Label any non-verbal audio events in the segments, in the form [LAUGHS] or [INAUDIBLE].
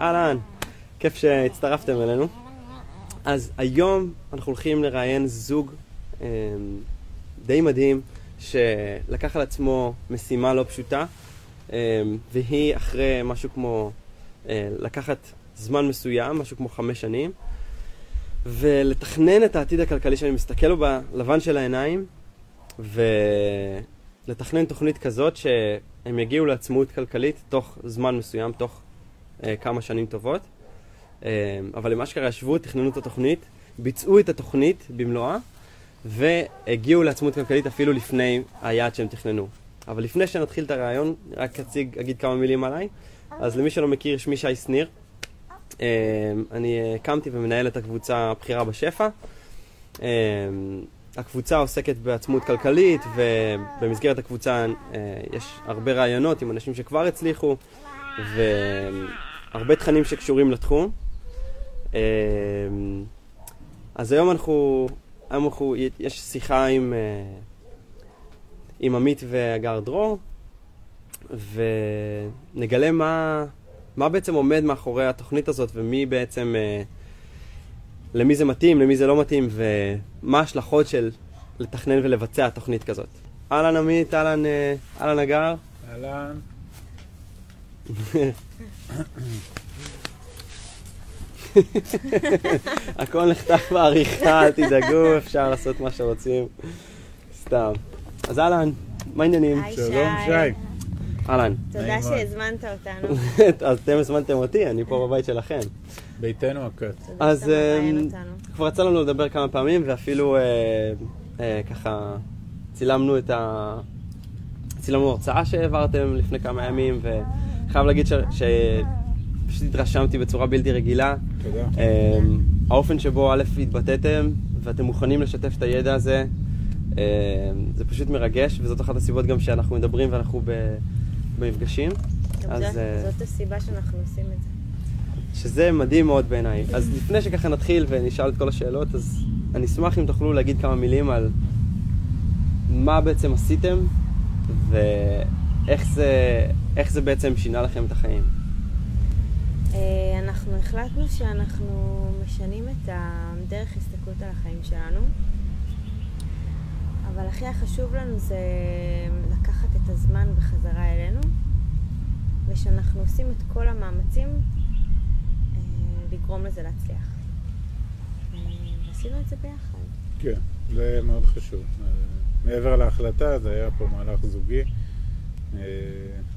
אהלן, כיף שהצטרפתם אלינו. אז היום אנחנו הולכים לראיין זוג אה, די מדהים, שלקח על עצמו משימה לא פשוטה, אה, והיא אחרי משהו כמו, אה, לקחת זמן מסוים, משהו כמו חמש שנים, ולתכנן את העתיד הכלכלי שאני מסתכל לו בלבן של העיניים, ולתכנן תוכנית כזאת שהם יגיעו לעצמאות כלכלית תוך זמן מסוים, תוך כמה שנים טובות. אה, אבל למה שקרה, ישבו, תכננו את התוכנית, ביצעו את התוכנית במלואה, והגיעו לעצמאות כלכלית אפילו לפני היעד שהם תכננו. אבל לפני שנתחיל את הרעיון, רק אציג, אגיד כמה מילים עליי. אז למי שלא מכיר, שמי שי שניר. אה, אני הקמתי ומנהל את הקבוצה הבכירה בשפע. אה, הקבוצה עוסקת בעצמות כלכלית, ובמסגרת הקבוצה אה, יש הרבה רעיונות עם אנשים שכבר הצליחו, והרבה תכנים שקשורים לתחום. אז היום אנחנו, היום אנחנו, יש שיחה עם, עם עמית והגר דרור, ונגלה מה, מה בעצם עומד מאחורי התוכנית הזאת ומי בעצם, אה, למי זה מתאים, למי זה לא מתאים ומה ההשלכות של לתכנן ולבצע תוכנית כזאת. אהלן עמית, אהלן, אה, אהלן הגר. אהלן. [LAUGHS] הכל נחתך בעריכה, אל תדאגו, אפשר לעשות מה שרוצים. סתם. אז אהלן, מה העניינים? שלום, שי. אהלן. תודה. שהזמנת אותנו. [LAUGHS] אז אתם הזמנתם אותי, אני פה בבית שלכם. ביתנו הקט. אז אותנו. כבר יצא לנו לדבר כמה פעמים, ואפילו אה, אה, ככה צילמנו את ה... צילמנו הרצאה שהעברתם לפני כמה ימים, וחייב להגיד ש... שפשוט התרשמתי בצורה בלתי רגילה. תודה. אה, האופן שבו א' התבטאתם, ואתם מוכנים לשתף את הידע הזה, אה, זה פשוט מרגש, וזאת אחת הסיבות גם שאנחנו מדברים ואנחנו ב... במפגשים. גם אז, זאת- אה, זאת הסיבה שאנחנו עושים את זה. שזה מדהים מאוד בעיניי. אז לפני שככה נתחיל ונשאל את כל השאלות, אז אני אשמח אם תוכלו להגיד כמה מילים על מה בעצם עשיתם ואיך זה, איך זה בעצם שינה לכם את החיים. אה, אנחנו החלטנו שאנחנו משנים את הדרך הסתכלות על החיים שלנו, אבל הכי החשוב לנו זה לקחת את הזמן בחזרה אלינו, ושאנחנו עושים את כל המאמצים אה, לגרום לזה להצליח. אה, ועשינו את זה ביחד. כן, זה מאוד חשוב. מעבר להחלטה, זה היה פה מהלך זוגי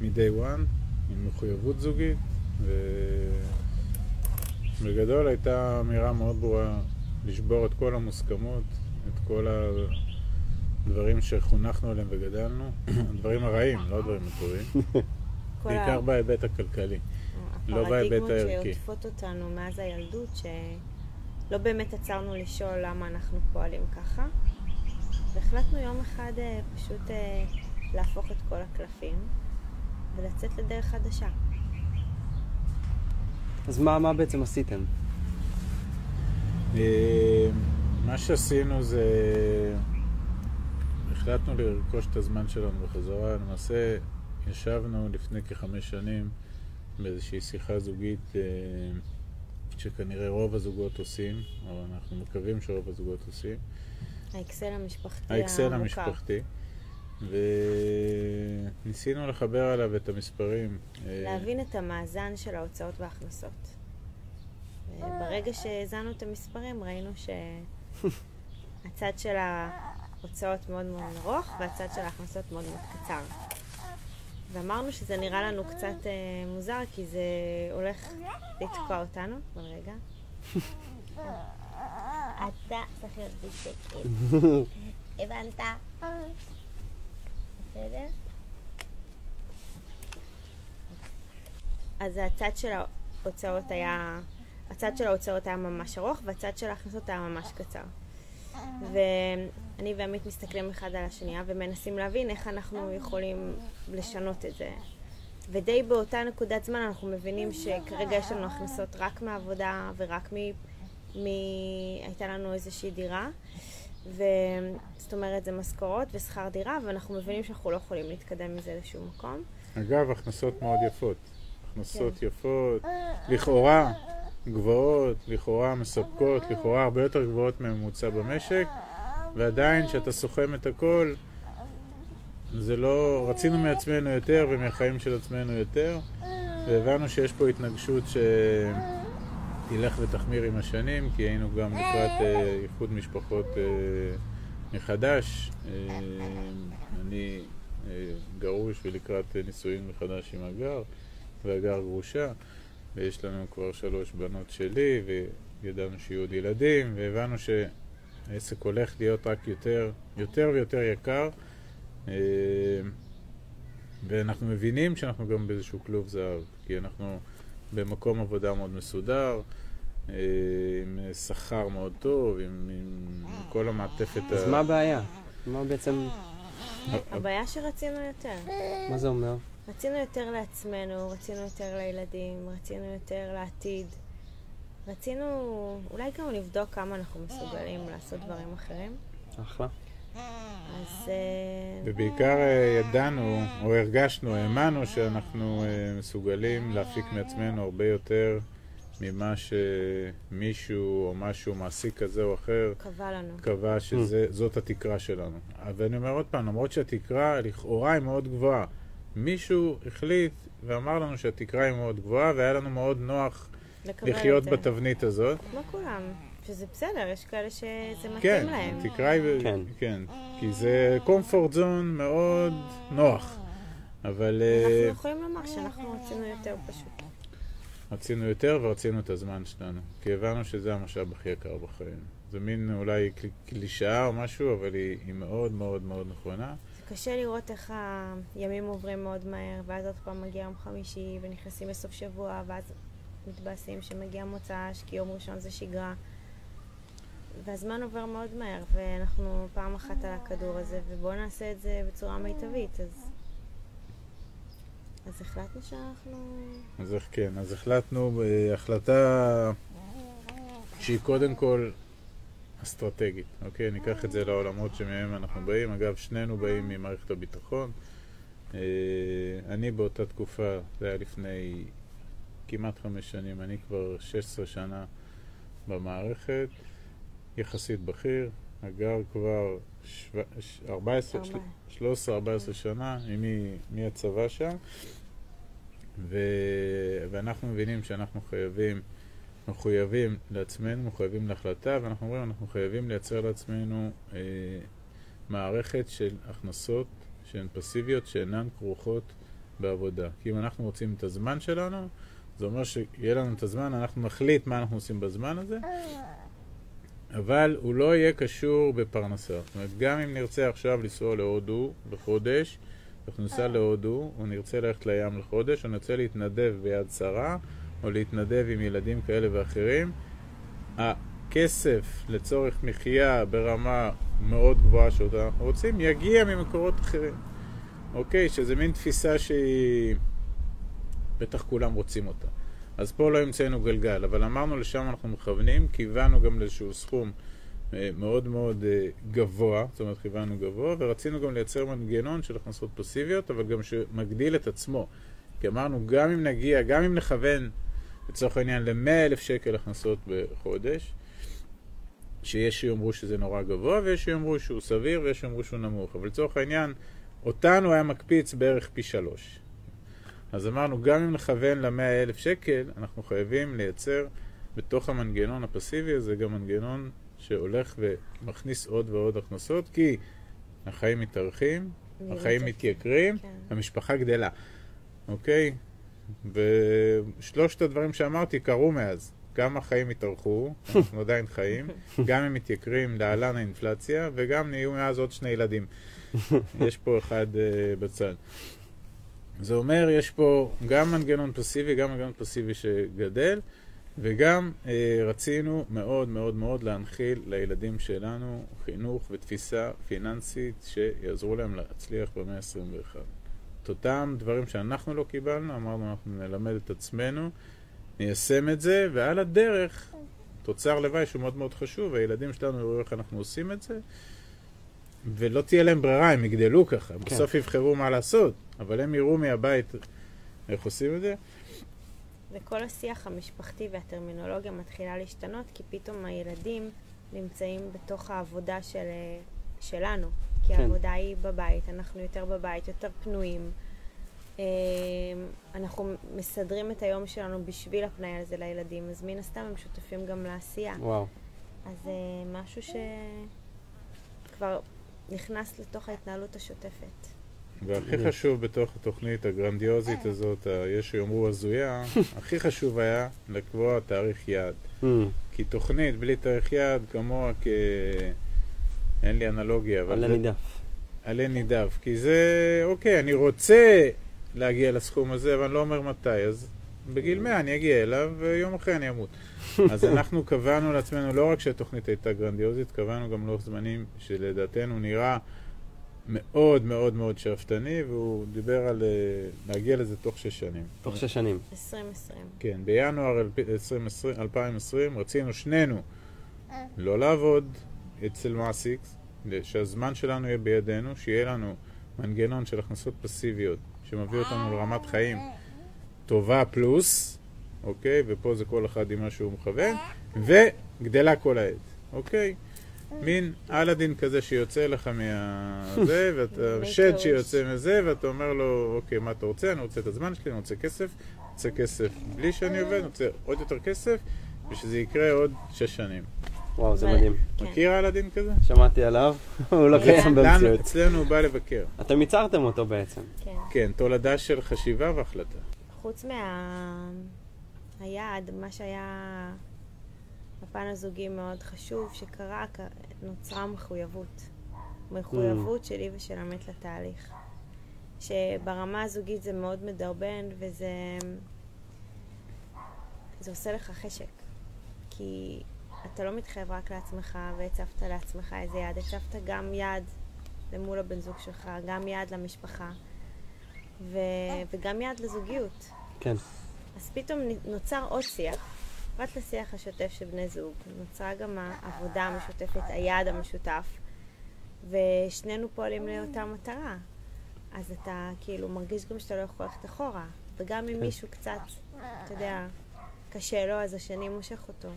מ-day one, עם מחויבות זוגית, ובגדול הייתה אמירה מאוד ברורה לשבור את כל המוסכמות, את כל הדברים שחונכנו עליהם וגדלנו, [CLEARS THROAT] הדברים הרעים, לא הדברים הטובים, [LAUGHS] בעיקר בהיבט הכלכלי. לא בהיבט הפרדיגמות הערכי. שעוטפות אותנו מאז הילדות, שלא באמת עצרנו לשאול למה אנחנו פועלים ככה. והחלטנו יום אחד אה, פשוט אה, להפוך את כל הקלפים ולצאת לדרך חדשה. אז מה, מה בעצם עשיתם? אה, מה שעשינו זה... החלטנו לרכוש את הזמן שלנו בחזרה. למעשה, ישבנו לפני כחמש שנים באיזושהי שיחה זוגית אה, שכנראה רוב הזוגות עושים, או אנחנו מקווים שרוב הזוגות עושים. האקסל המשפחתי האקסל המוכר. המשפחתי. וניסינו לחבר עליו את המספרים. אה, להבין את המאזן של ההוצאות וההכנסות. ברגע שהאזנו את המספרים ראינו שהצד של ההוצאות מאוד מאוד ארוך והצד של ההכנסות מאוד מאוד קצר. ואמרנו שזה נראה לנו קצת אה, מוזר כי זה הולך לתקוע אותנו. אבל רגע. [LAUGHS] אתה צריך להיות בשקט. הבנת? בסדר? אז הצד של ההוצאות היה, הצד של ההוצאות היה ממש ארוך והצד של ההכנסות היה ממש קצר. ואני ועמית מסתכלים אחד על השנייה ומנסים להבין איך אנחנו יכולים לשנות את זה. ודי באותה נקודת זמן אנחנו מבינים שכרגע יש לנו הכנסות רק מעבודה ורק מ... מ... הייתה לנו איזושהי דירה. וזאת אומרת זה משכורות ושכר דירה ואנחנו מבינים שאנחנו לא יכולים להתקדם מזה לשום מקום. אגב, הכנסות מאוד יפות. הכנסות כן. יפות, לכאורה גבוהות, לכאורה מספקות, לכאורה הרבה יותר גבוהות מהממוצע במשק, ועדיין כשאתה סוכם את הכל, זה לא... רצינו מעצמנו יותר ומהחיים של עצמנו יותר, והבנו שיש פה התנגשות שתלך ותחמיר עם השנים, כי היינו גם לקראת אה, איחוד משפחות אה, מחדש. אה, אני גרוש ולקראת נישואין מחדש עם הגר, והגר גרושה, ויש לנו כבר שלוש בנות שלי, וידענו שיהיו עוד ילדים, והבנו שהעסק הולך להיות רק יותר, יותר ויותר יקר. ואנחנו מבינים שאנחנו גם באיזשהו כלוב זהב, כי אנחנו במקום עבודה מאוד מסודר, אה, עם שכר מאוד טוב, עם, עם כל המעטפת אז מה הבעיה? מה בעצם, הבעיה שרצינו יותר. מה זה אומר? רצינו יותר לעצמנו, רצינו יותר לילדים, רצינו יותר לעתיד. רצינו אולי גם לבדוק כמה אנחנו מסוגלים לעשות דברים אחרים. אחלה. אז אה, ובעיקר אה, ידענו, או הרגשנו, האמנו שאנחנו אה, מסוגלים להפיק מעצמנו הרבה יותר ממה שמישהו או משהו, מעסיק כזה או אחר, קבע לנו. קבע שזאת התקרה שלנו. ואני אומר עוד פעם, למרות שהתקרה לכאורה היא מאוד גבוהה, מישהו החליט ואמר לנו שהתקרה היא מאוד גבוהה, והיה לנו מאוד נוח לחיות. בתבנית הזאת. כמו כולם. שזה בסדר, יש כאלה שזה מתאים כן, להם. התקרה היא... כן. כן. כי זה comfort zone מאוד נוח. אבל אה, אנחנו יכולים לומר שאנחנו רצינו יותר פשוט. רצינו יותר ורצינו את הזמן שלנו. כי הבנו שזה המשאב הכי יקר בחיים. זה מין אולי קל- קלישאה או משהו, אבל היא, היא מאוד מאוד מאוד נכונה. זה קשה לראות איך הימים עוברים מאוד מהר, ואז עוד פעם מגיע יום חמישי, ונכנסים לסוף שבוע, ואז מתבאסים שמגיע מוצ"ש, כי יום ראשון זה שגרה. והזמן עובר מאוד מהר, ואנחנו פעם אחת על הכדור הזה, ובואו נעשה את זה בצורה מיטבית, אז... אז החלטנו שאנחנו... אז איך כן? אז החלטנו בהחלטה שהיא קודם כל אסטרטגית, אוקיי? ניקח את זה לעולמות שמהם אנחנו באים. אגב, שנינו באים ממערכת הביטחון. אה, אני באותה תקופה, זה היה לפני כמעט חמש שנים, אני כבר 16 שנה במערכת, יחסית בכיר. הגר כבר שו- ש- 14, ארבע. 13-14 שנה, היא מ- מהצבא שם, ו... ואנחנו מבינים שאנחנו חייבים, מחויבים לעצמנו, מחויבים להחלטה, ואנחנו אומרים, אנחנו חייבים לייצר לעצמנו אה, מערכת של הכנסות שהן פסיביות, שאינן כרוכות בעבודה. כי אם אנחנו רוצים את הזמן שלנו, זה אומר שיהיה לנו את הזמן, אנחנו נחליט מה אנחנו עושים בזמן הזה, אבל הוא לא יהיה קשור בפרנסה. זאת אומרת, גם אם נרצה עכשיו לנסוע להודו בחודש, אנחנו ניסע להודו, או נרצה ללכת לים לחודש, או נרצה להתנדב ביד שרה, או להתנדב עם ילדים כאלה ואחרים, הכסף לצורך מחיה ברמה מאוד גבוהה שאותה אנחנו רוצים, יגיע ממקורות אחרים. אוקיי? שזה מין תפיסה שהיא... בטח כולם רוצים אותה. אז פה לא המצאנו גלגל, אבל אמרנו לשם אנחנו מכוונים, כיוונו גם לאיזשהו סכום אה, מאוד מאוד אה, גבוה, זאת אומרת כיוונו גבוה, ורצינו גם לייצר מנגנון של הכנסות פסיביות, אבל גם שמגדיל את עצמו. כי אמרנו, גם אם נגיע, גם אם נכוון, לצורך העניין, ל-100 אלף שקל הכנסות בחודש, שיש שיאמרו שזה נורא גבוה, ויש שיאמרו שהוא סביר, ויש שיאמרו שהוא נמוך. אבל לצורך העניין, אותנו היה מקפיץ בערך פי שלוש. אז אמרנו, גם אם נכוון ל-100 אלף שקל, אנחנו חייבים לייצר בתוך המנגנון הפסיבי הזה גם מנגנון שהולך ומכניס עוד ועוד הכנסות, כי החיים מתארחים, החיים. מתייקרים, כן. המשפחה גדלה, אוקיי? ושלושת הדברים שאמרתי קרו מאז. גם החיים התארכו, אנחנו עדיין חיים, [LAUGHS] גם הם מתייקרים להלן האינפלציה, וגם נהיו מאז עוד שני ילדים. [LAUGHS] יש פה אחד uh, בצד. זה אומר, יש פה גם מנגנון פסיבי, גם מנגנון פסיבי שגדל, וגם אה, רצינו מאוד מאוד מאוד להנחיל לילדים שלנו חינוך ותפיסה פיננסית שיעזרו להם להצליח במאה ה-21. את אותם דברים שאנחנו לא קיבלנו, אמרנו אנחנו נלמד את עצמנו, ניישם את זה, ועל הדרך, תוצר לוואי שהוא מאוד מאוד חשוב, הילדים שלנו יראו איך אנחנו עושים את זה, ולא תהיה להם ברירה, הם יגדלו ככה, כן. בסוף יבחרו מה לעשות, אבל הם יראו מהבית איך עושים את זה. וכל השיח המשפחתי והטרמינולוגיה מתחילה להשתנות, כי פתאום הילדים נמצאים בתוך העבודה של, אה, שלנו. כי כן. העבודה היא בבית, אנחנו יותר בבית, יותר פנויים. אה, אנחנו מסדרים את היום שלנו בשביל הפנאי הזה לילדים, אז מן הסתם הם שותפים גם לעשייה. וואו. אז זה משהו שכבר נכנס לתוך ההתנהלות השוטפת. והכי חשוב בתוך התוכנית הגרנדיוזית הזאת, יש שיאמרו הזויה, [LAUGHS] הכי חשוב היה לקבוע תאריך יעד. Mm, כי תוכנית בלי תאריך יעד כמוה כ... אין לי אנלוגיה, אבל עלה נידף. עלה נידף. כי זה, אוקיי, אני רוצה להגיע לסכום הזה, אבל אני לא אומר מתי. אז בגיל 100 אני אגיע אליו, ויום אחרי אני אמות. [LAUGHS] אז אנחנו קבענו לעצמנו, לא רק שהתוכנית הייתה גרנדיוזית, קבענו גם לוח זמנים שלדעתנו נראה מאוד מאוד מאוד שאפתני, והוא דיבר על אה, להגיע לזה תוך שש שנים. תוך שש שנים. 2020. כן, בינואר 2020, 2020 רצינו שנינו לא לעבוד אצל מעסיק, שהזמן שלנו יהיה בידינו, שיהיה לנו מנגנון של הכנסות פסיביות שמביא אותנו לרמת חיים טובה פלוס, אוקיי? ופה זה כל אחד עם מה שהוא מכוון, וגדלה כל העת, אוקיי? מין אלאדין כזה שיוצא לך מהזה, [LAUGHS] ואתה שד. שיוצא מזה, ואתה אומר לו, אוקיי, מה אתה רוצה? אני רוצה את הזמן שלי, אני רוצה כסף, אני רוצה כסף בלי שאני עובד, אני רוצה עוד יותר כסף, ושזה יקרה עוד שש שנים. וואו, זה מדהים. כן. מכיר אלאדין כזה? שמעתי עליו, [LAUGHS] הוא לא קיים במציאות. אצלנו הוא בא לבקר. אתם ייצרתם אותו בעצם. כן. כן, תולדה של חשיבה והחלטה. חוץ מה... היעד, מה שהיה בפן הזוגי מאוד חשוב שקרה, נוצרה מחויבות. מחויבות שלי ושל עמית לתהליך. שברמה הזוגית זה מאוד מדרבן וזה... זה עושה לך חשק. כי אתה לא מתחייב רק לעצמך והצבת לעצמך איזה יעד, הצבת גם יעד למול הבן זוג שלך, גם יעד למשפחה ו... וגם יעד לזוגיות. כן. אז פתאום נוצר עוד שיח, פרט לשיח השוטף של בני זוג, נוצרה גם העבודה המשותפת, היעד המשותף, ושנינו פועלים לאותה מטרה. אז אתה כאילו מרגיש גם שאתה לא יכול ללכת אחורה, וגם אם כן. מישהו קצת, אתה יודע, קשה לו, אז השני מושך אותו.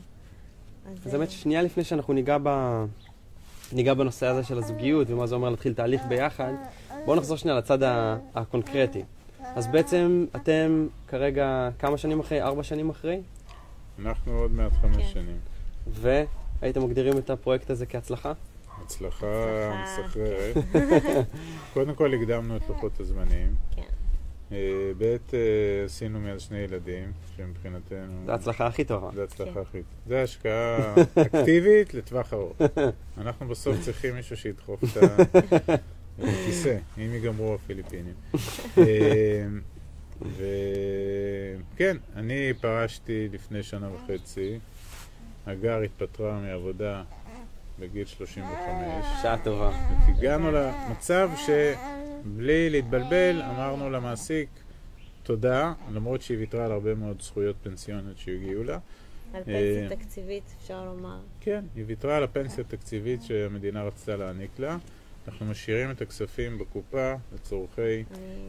אז האמת ששנייה לפני שאנחנו ניגע ב... ניגע בנושא הזה של הזוגיות ומה זה אומר להתחיל תהליך ביחד, בואו נחזור שנייה לצד הקונקרטי. אז בעצם אתם כרגע כמה שנים אחרי? ארבע שנים אחרי? אנחנו עוד מעט חמש כן. שנים. והייתם מגדירים את הפרויקט הזה כהצלחה? הצלחה מסחררת. [LAUGHS] קודם כל הקדמנו את לוחות הזמנים. כן. אה, ב' אה, עשינו מיד שני ילדים, שמבחינתנו... זו ההצלחה הכי טובה. זה הצלחה כן. הכי. זה השקעה אקטיבית לטווח ארוך. אנחנו בסוף צריכים מישהו שידחוף את [LAUGHS] הכיסא, אם ייגמרו הפיליפינים. [LAUGHS] אה, וכן, אני פרשתי לפני שנה וחצי. הגר התפטרה מעבודה בגיל 35. שעה טובה. הגענו למצב שבלי להתבלבל אמרנו למעסיק תודה, למרות שהיא ויתרה על הרבה מאוד זכויות פנסיוניות שהגיעו לה. על אה, פנסיה תקציבית, אפשר לומר. כן, היא ויתרה על הפנסיה התקציבית שהמדינה רצתה להעניק לה. אנחנו משאירים את הכספים בקופה לצורכי.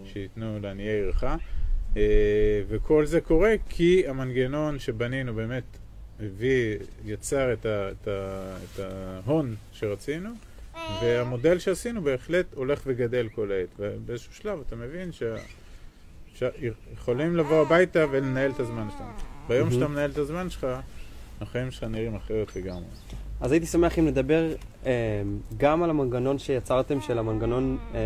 שייתנו לעניי עירך. אה, וכל זה קורה כי המנגנון שבנינו באמת הביא, יצר את, ה, את, ה, את ההון שרצינו, והמודל שעשינו בהחלט הולך וגדל כל העת. ובאיזשהו שלב אתה מבין ש... שיכולים לבוא הביתה ולנהל את הזמן שלנו. ביום. שאתה מנהל את הזמן שלך, החיים שלך נראים אחרת לגמרי. אז הייתי שמח אם נדבר אה, גם על המנגנון שיצרתם של המנגנון אה,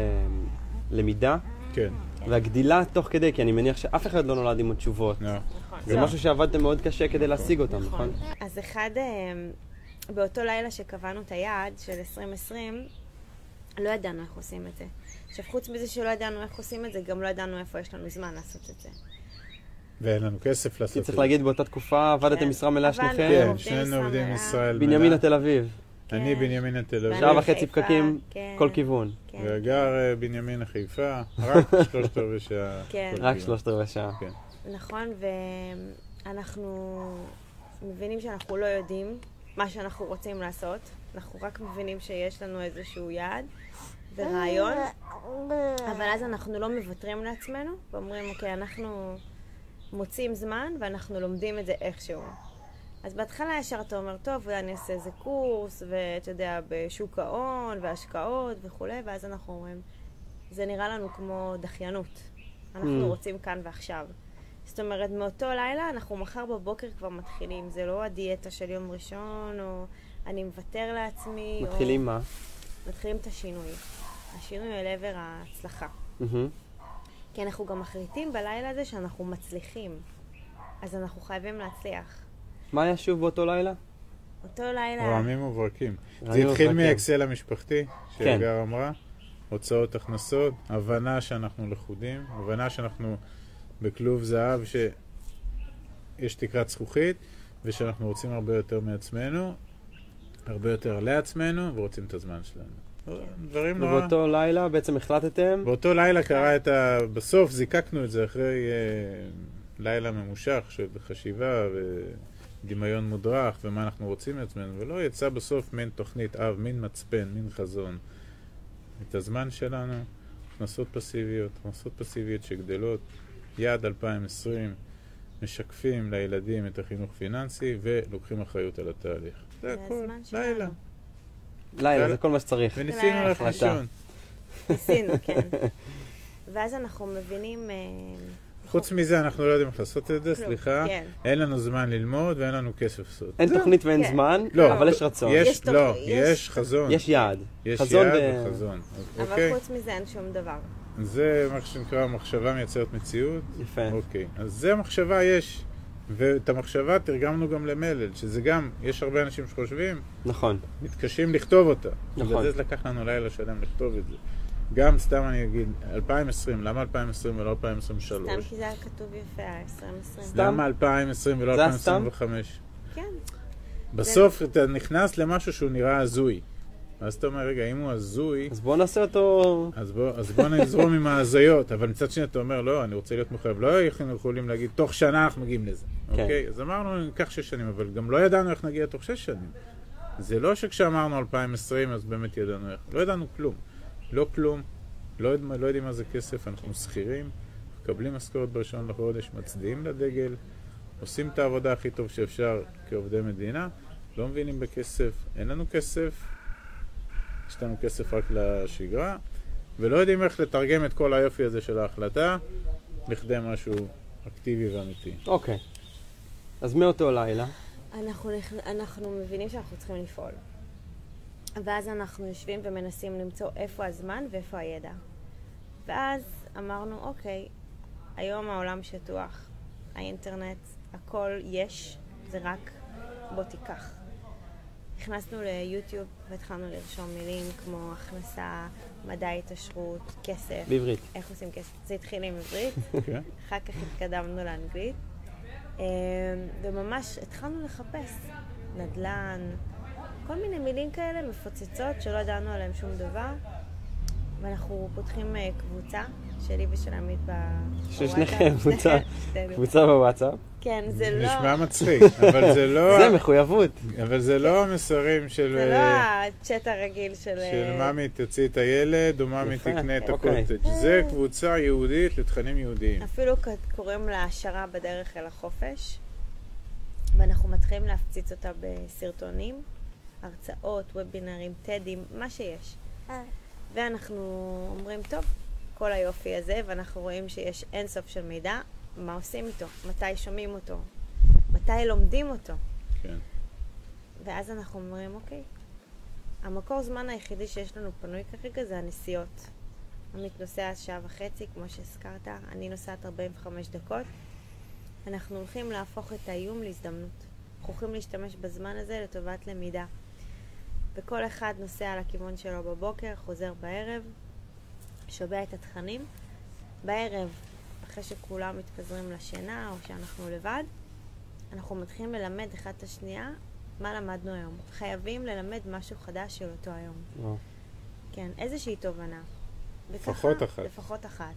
למידה כן, והגדילה תוך כדי, כי אני מניח שאף אחד לא נולד עם התשובות. נכון. זה משהו שעבדתם מאוד קשה כדי להשיג אותם, נכון. נכון? אז אחד, אה, באותו לילה שקבענו את היעד של 2020, לא ידענו איך עושים את זה. עכשיו, חוץ מזה שלא ידענו איך עושים את זה, גם לא ידענו איפה יש לנו זמן לעשות את זה. ואין לנו כסף לעשות כי את זה. צריך להגיד, באותה תקופה עבדתם כן. משרה מלאה. שניכם, כן, עובדים שנינו עובדים. ישראל מלאה. בנימינה תל אביב, אני כן. בנימינה תל אביב. שעה וחצי פקקים, כן, כל כיוון. כן. וגר אה, בנימינה חיפה, [LAUGHS] רק שלושת רבעי שעה. כן. רק. שלושת רבעי שעה. נכון, ואנחנו מבינים שאנחנו לא יודעים מה שאנחנו רוצים לעשות, אנחנו רק מבינים שיש לנו איזשהו יעד ורעיון, אבל אז אנחנו לא מוותרים לעצמנו ואומרים, אוקיי, אנחנו מוצאים זמן ואנחנו לומדים את זה איכשהו. אז בהתחלה ישר אתה אומר, טוב, אני אעשה איזה קורס, ואתה יודע, בשוק ההון, והשקעות וכולי, ואז אנחנו אומרים, זה נראה לנו כמו דחיינות. אנחנו Mm. רוצים כאן ועכשיו. זאת אומרת, מאותו לילה אנחנו מחר בבוקר כבר מתחילים. זה לא הדיאטה של יום ראשון, או אני מוותר לעצמי, מתחילים מה? או... מתחילים את השינוי. השינוי אל עבר ההצלחה. מהמם. כי אנחנו גם מחליטים בלילה הזה שאנחנו מצליחים. אז אנחנו חייבים להצליח. מה היה שוב באותו לילה? אותו לילה... רעמים וברקים. זה התחיל. מאקסל המשפחתי, כן. שאלגר אמרה, הוצאות, הכנסות, הבנה שאנחנו לכודים, הבנה שאנחנו בכלוב זהב שיש תקרת זכוכית, ושאנחנו רוצים הרבה יותר מעצמנו, הרבה יותר לעצמנו, ורוצים את הזמן שלנו. דברים נורא... ובאותו לילה בעצם החלטתם, באותו לילה קרה את ה... בסוף זיקקנו את זה אחרי אה, לילה ממושך של חשיבה ודמיון מודרך ומה אנחנו רוצים מעצמנו, ולא יצא בסוף מין תוכנית אב, מין מצפן, מין חזון. את הזמן שלנו, הכנסות פסיביות, הכנסות פסיביות שגדלות, יעד 2020, משקפים לילדים את החינוך פיננסי ולוקחים אחריות על התהליך. זה הכל. לילה. לילה, זה כל מה שצריך. וניסינו ללכת. לישון. ניסינו, כן. ואז אנחנו מבינים... חוץ מזה, אנחנו לא יודעים איך לעשות את זה. סליחה. כן. אין לנו זמן ללמוד ואין לנו כסף לעשות. אין. תוכנית ואין כן. זמן, לא, אבל יש רצון. יש, יש לא, יש יש- חזון. יש יעד. יש חזון יעד וחזון. אבל אוקיי? חוץ מזה אין שום דבר. זה מה שנקרא מחשבה מייצרת מציאות. יפה. אוקיי. אז זה מחשבה יש. ואת המחשבה תרגמנו גם למלל, שזה גם, יש הרבה אנשים שחושבים, נכון. מתקשים לכתוב אותה. נכון. בגלל זה זה לקח לנו לילה שלם לכתוב את זה. גם, סתם אני אגיד, 2020, למה 2020 ולא 2023? סתם כי זה היה כתוב יפה, ה-2020. סתם? למה 2020 ולא זה היה סתם? 2025? כן. בסוף אתה נכנס למשהו שהוא נראה הזוי. ואז אתה אומר, רגע, אם הוא הזוי, אז בואו נעשה אותו... אז בוא, אז בוא נזרום עם ההזיות. אבל מצד שני אתה אומר, לא, אני רוצה להיות מחויב. לא אנחנו יכולים להגיד, תוך שנה אנחנו מגיעים לזה. כן. אוקיי? אז אמרנו, ניקח שש שנים, אבל גם לא ידענו איך נגיע תוך שש שנים. זה לא שכשאמרנו 2020, אז באמת ידענו איך. לא ידענו כלום. לא כלום. לא, יודע- לא יודעים מה זה כסף, אנחנו שכירים, מקבלים משכורת בראשון לחודש, מצדיעים לדגל, עושים את העבודה הכי טוב שאפשר כעובדי מדינה, לא מבינים בכסף, אין לנו כסף, יש לנו כסף רק לשגרה, ולא יודעים איך לתרגם את כל היופי הזה של ההחלטה לכדי משהו אקטיבי ואמיתי. אוקיי. אז מאותו לילה, אנחנו, אנחנו מבינים שאנחנו צריכים לפעול. ואז אנחנו יושבים ומנסים למצוא איפה הזמן ואיפה הידע. ואז אמרנו, אוקיי, היום העולם שטוח, האינטרנט, הכל יש, זה רק בוא תיקח. נכנסנו ליוטיוב והתחלנו לרשום מילים כמו הכנסה, מדע התעשרות, כסף, בעברית. איך עושים כסף. זה התחיל עם עברית, [LAUGHS] כן? אחר כך התקדמנו לאנגלית, אה, וממש התחלנו לחפש נדל"ן, כל מיני מילים כאלה מפוצצות שלא ידענו עליהן שום דבר, ואנחנו פותחים אה, קבוצה שלי ושל עמית ב... של בוואטסאפ. [LAUGHS] שניכם, קבוצה. קבוצה בוואטסאפ. כן, זה לא... נשמע מצחיק, אבל זה לא... [LAUGHS] זה מחויבות. אבל זה לא המסרים של... זה לא אה, הצ'אט הרגיל של... של אה, ממי תוציא את הילד, או ממי תקנה את אוקיי. הקוטג'. זה קבוצה ייעודית לתכנים יהודיים. אפילו קוראים לה העשרה בדרך אל החופש, ואנחנו מתחילים להפציץ אותה בסרטונים, הרצאות, וובינרים, טדים, מה שיש. ואנחנו אומרים, טוב, כל היופי הזה, ואנחנו רואים שיש אינסוף של מידע, מה עושים איתו? מתי שומעים אותו? מתי לומדים אותו? כן. ואז אנחנו אומרים, אוקיי, המקור זמן היחידי שיש לנו פנוי כרגע זה הנסיעות. עמית נוסע שעה וחצי, כמו שהזכרת, אני נוסעת 45 דקות. אנחנו הולכים להפוך את האיום להזדמנות. אנחנו הולכים להשתמש בזמן הזה לטובת למידה. וכל אחד נוסע לכיוון שלו בבוקר, חוזר בערב, שומע את התכנים. בערב, אחרי שכולם מתפזרים לשינה או שאנחנו לבד, אנחנו מתחילים ללמד אחד את השנייה מה למדנו היום. חייבים ללמד משהו חדש של אותו היום. וואו. כן, איזושהי תובנה. וככה- לפחות אחת. לפחות אחת.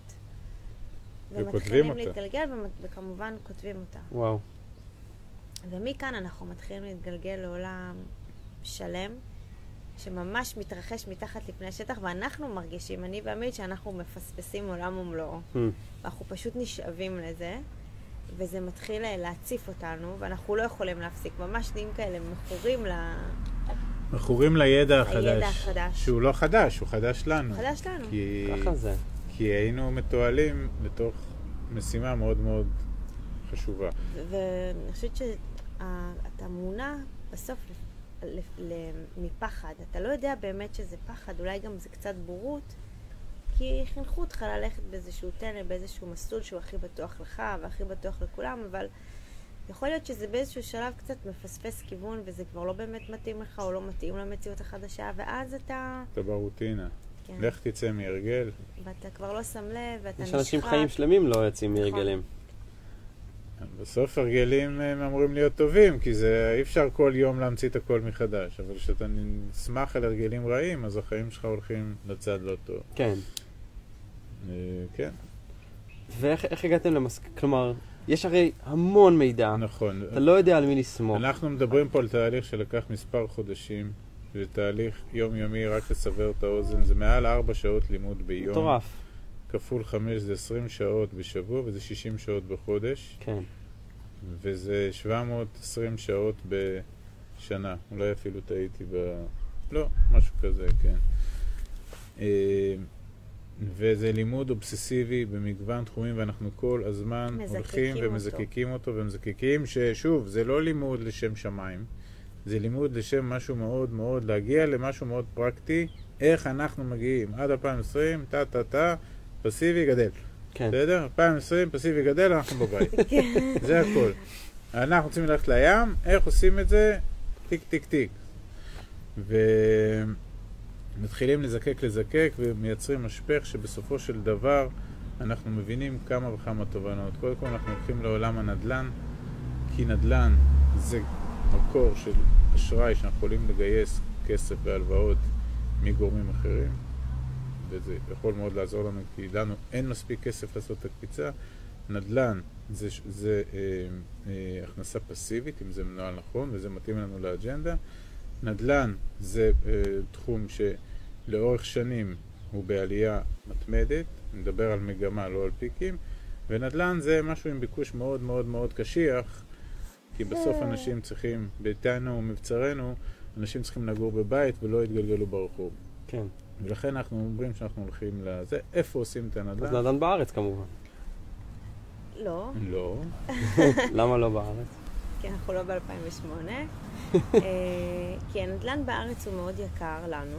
וכותבים ומתחילים אותה. להתגלגל, וכמובן כותבים אותה. וואו. ומכאן אנחנו מתחילים להתגלגל לעולם שלם, שממש מתרחש מתחת לפני השטח, ואנחנו מרגישים, אני ועמית, שאנחנו מפספסים עולם ומלואו. Hmm. ואנחנו פשוט נשאבים לזה, וזה מתחיל אה, להציף אותנו, ואנחנו לא יכולים להפסיק. ממש נהיים כאלה מכורים ל... מכורים לידע החדש. לידע החדש. שהוא לא חדש, הוא חדש לנו. חדש לנו. כי, ככה זה. כי היינו מתועלים לתוך משימה מאוד מאוד חשובה. ואני חושבת שאתה מונע בסוף מפחד. אתה לא יודע באמת שזה פחד, אולי גם זה קצת בורות, כי חינכו אותך ללכת באיזשהו תנא, באיזשהו מסלול שהוא הכי בטוח לך והכי בטוח לכולם, אבל יכול להיות שזה באיזשהו שלב קצת מפספס כיוון וזה כבר לא באמת מתאים לך או לא מתאים למציאות החדשה, ואז אתה... אתה ברוטינה. כן. לך תצא מהרגל. ואתה כבר לא שם לב, ואתה יש נשחק. אנשים חיים שלמים לא יוצאים נכון. בסוף הרגלים הם אמורים להיות טובים, כי זה אי אפשר כל יום להמציא את הכל מחדש. אבל כשאתה נסמך על הרגלים רעים, אז החיים שלך הולכים לצד לא טוב. כן. אה, כן, ואיך איך הגעתם למסק... כלומר, יש הרי המון מידע. נכון. אתה לא יודע על מי לסמוך. אנחנו מדברים פה על תהליך שלקח מספר חודשים. זה תהליך יומיומי, רק לסבר את האוזן. זה מעל ארבע שעות לימוד ביום. מטורף. כפול חמש זה 20 שעות בשבוע, וזה 60 שעות בחודש. כן. וזה 720 שעות בשנה. אולי אפילו טעיתי ב... לא, משהו כזה, כן. אה, וזה לימוד אובססיבי במגוון תחומים, ואנחנו כל הזמן הולכים אותו. ומזקקים אותו, ומזקקים ששוב, זה לא לימוד לשם שמיים, זה לימוד לשם משהו מאוד מאוד, להגיע למשהו מאוד פרקטי, איך אנחנו מגיעים עד 2020, טה-טה-טה, פסיבי גדל. כן. בסדר? 2020, פסיבי גדל, אנחנו בבית. [LAUGHS] כן. זה הכל. אנחנו רוצים ללכת לים, איך עושים את זה? טיק טיק טיק. ומתחילים לזקק לזקק ומייצרים משפך שבסופו של דבר אנחנו מבינים כמה וכמה תובנות. קודם כל אנחנו הולכים לעולם הנדל"ן, כי נדל"ן זה מקור של אשראי שאנחנו יכולים לגייס כסף והלוואות מגורמים אחרים, וזה יכול מאוד לעזור לנו, כי לנו אין מספיק כסף לעשות את הקפיצה. נדל"ן זה, זה אה, אה, הכנסה פסיבית, אם זה מנוהל נכון, וזה מתאים לנו לאג'נדה. נדל"ן זה אה, תחום שלאורך שנים הוא בעלייה מתמדת, נדבר על מגמה, לא על פיקים, ונדל"ן זה משהו עם ביקוש מאוד מאוד מאוד קשיח, כי בסוף אנשים צריכים, ביתנו ומבצרנו, אנשים צריכים לגור בבית ולא יתגלגלו ברחוב. כן. ולכן אנחנו אומרים שאנחנו הולכים לזה, איפה עושים את אז הנדל"ן? נדל"ן בארץ כמובן. לא, לא. [LAUGHS] למה לא בארץ? כי אנחנו לא ב-2008. [LAUGHS] כי הנדל"ן בארץ הוא מאוד יקר לנו.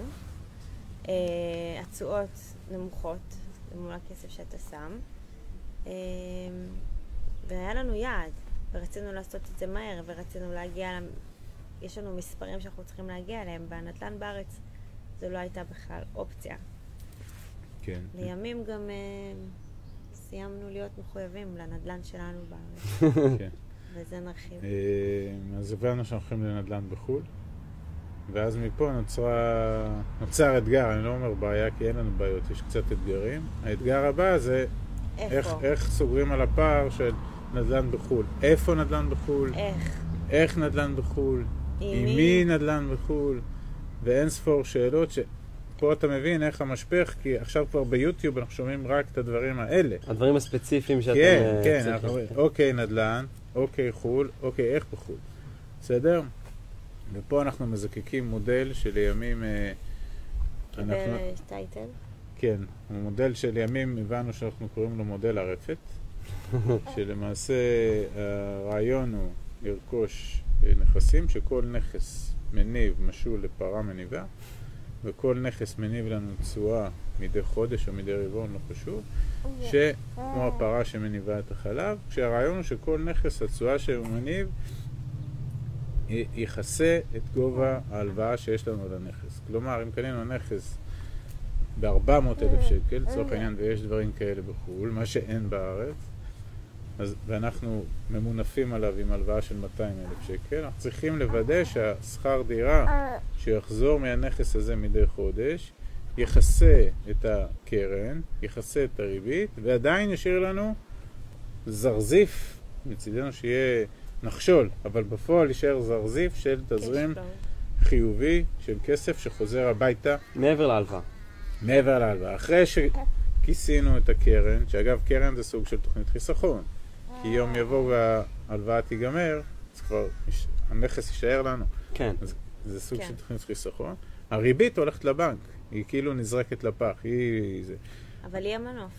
אה, התשואות נמוכות מול הכסף שאתה שם. אה, והיה לנו יעד, ורצינו לעשות את זה מהר, ורצינו להגיע, יש לנו מספרים שאנחנו צריכים להגיע אליהם. והנדל"ן בארץ זו לא הייתה בכלל אופציה. כן. לימים גם אה, סיימנו להיות מחויבים לנדל"ן שלנו בארץ, [LAUGHS] כן. וזה נרחיב. אה, אז הבנו שאנחנו הולכים לנדל"ן בחו"ל, ואז מפה נוצרה, נוצר אתגר, אני לא אומר בעיה כי אין לנו בעיות, יש קצת אתגרים. האתגר הבא זה איך? איך סוגרים על הפער של נדל"ן בחו"ל. איפה נדל"ן בחו"ל? איך? איך נדל"ן בחו"ל? עם? מי נדל"ן בחו"ל? ואין ספור שאלות שפה אתה מבין איך המשפך, כי עכשיו כבר ביוטיוב אנחנו שומעים רק את הדברים האלה. הדברים הספציפיים שאתם... כן, אה, כן. אנחנו אוקיי נדל"ן, אוקיי חו"ל, אוקיי איך בחו"ל, בסדר? ופה אנחנו מזקקים מודל שלימים, אה, קיבל אנחנו, אה, טייטל? כן, הוא מודל שלימים הבנו שאנחנו קוראים לו מודל הרפת, [LAUGHS] שלמעשה הרעיון הוא לרכוש אה, נכסים שכל נכס מניב משול לפרה מניבה, וכל נכס מניב לנו תשואה מדי חודש או מדי רבעון, לא חשוב, שכמו הפרה שמניבה את החלב, כשהרעיון הוא שכל נכס, התשואה שהוא מניב, יכסה את גובה ההלוואה שיש לנו על הנכס. כלומר, אם קנינו נכס ב-400 אלף שקל, לצורך העניין, ויש דברים כאלה בחו"ל, מה שאין בארץ, אז, ואנחנו ממונפים עליו עם הלוואה של 200 אלף שקל, אנחנו צריכים לוודא שהשכר דירה שיחזור מהנכס הזה מדי חודש, יכסה את הקרן, יכסה את הריבית, ועדיין ישאיר לנו זרזיף, מצידנו שיהיה נחשול, אבל בפועל יישאר זרזיף של תזרים cash flow. חיובי של כסף שחוזר הביתה מעבר להלוואה. מעבר להלוואה. אחרי שכיסינו את הקרן, שאגב קרן זה סוג של תוכנית חיסכון, כי יום יבוא וההלוואה תיגמר, אז כבר יש- הנכס יישאר לנו. כן. אז זה סוג כן. של תוכנית חיסכון. הריבית הולכת לבנק, היא כאילו נזרקת לפח, היא... זה. אבל היא המנוף.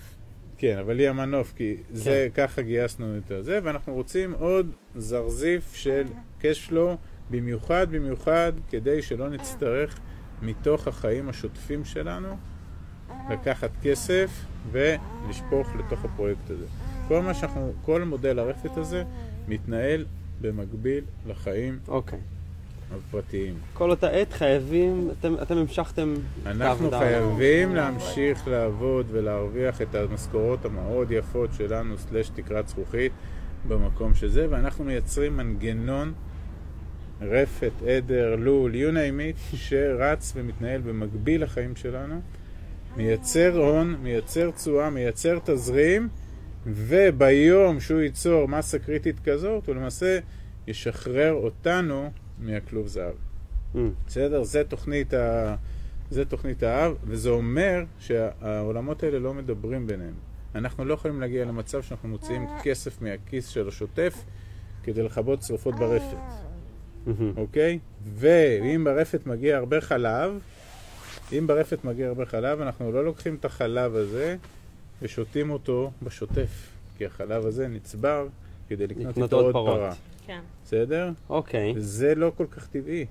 כן, אבל היא המנוף, כי כן. זה, ככה גייסנו את הזה, ואנחנו רוצים עוד זרזיף של flow, במיוחד, במיוחד, כדי שלא נצטרך מתוך החיים השוטפים שלנו לקחת כסף ולשפוך לתוך הפרויקט הזה. כל מה שאנחנו, כל מודל הרפת הזה מתנהל במקביל לחיים אוקיי. הפרטיים. כל אותה עת חייבים, אתם, אתם המשכתם את אנחנו העבודה. חייבים להמשיך לעבוד ולהרוויח את המשכורות המאוד יפות שלנו, סלש תקרת זכוכית, במקום שזה, ואנחנו מייצרים מנגנון רפת, עדר, לול, you name it, שרץ ומתנהל במקביל לחיים שלנו, מייצר הון, מייצר תשואה, מייצר תזרים, וביום שהוא ייצור מסה קריטית כזאת, הוא למעשה ישחרר אותנו מהכלוב זהב. Mm, בסדר? זה תוכנית, ה... זה תוכנית האב, וזה אומר שהעולמות האלה לא מדברים ביניהם. אנחנו לא יכולים להגיע למצב שאנחנו מוציאים כסף מהכיס של השוטף כדי לכבות שרפות ברפת, מהמם. אוקיי? ואם ברפת מגיע הרבה חלב, אם ברפת מגיע הרבה חלב, אנחנו לא לוקחים את החלב הזה ושותים אותו בשוטף, כי החלב הזה נצבר כדי לקנות איתו עוד פרות. פרה. כן. בסדר? אוקיי. זה לא כל כך טבעי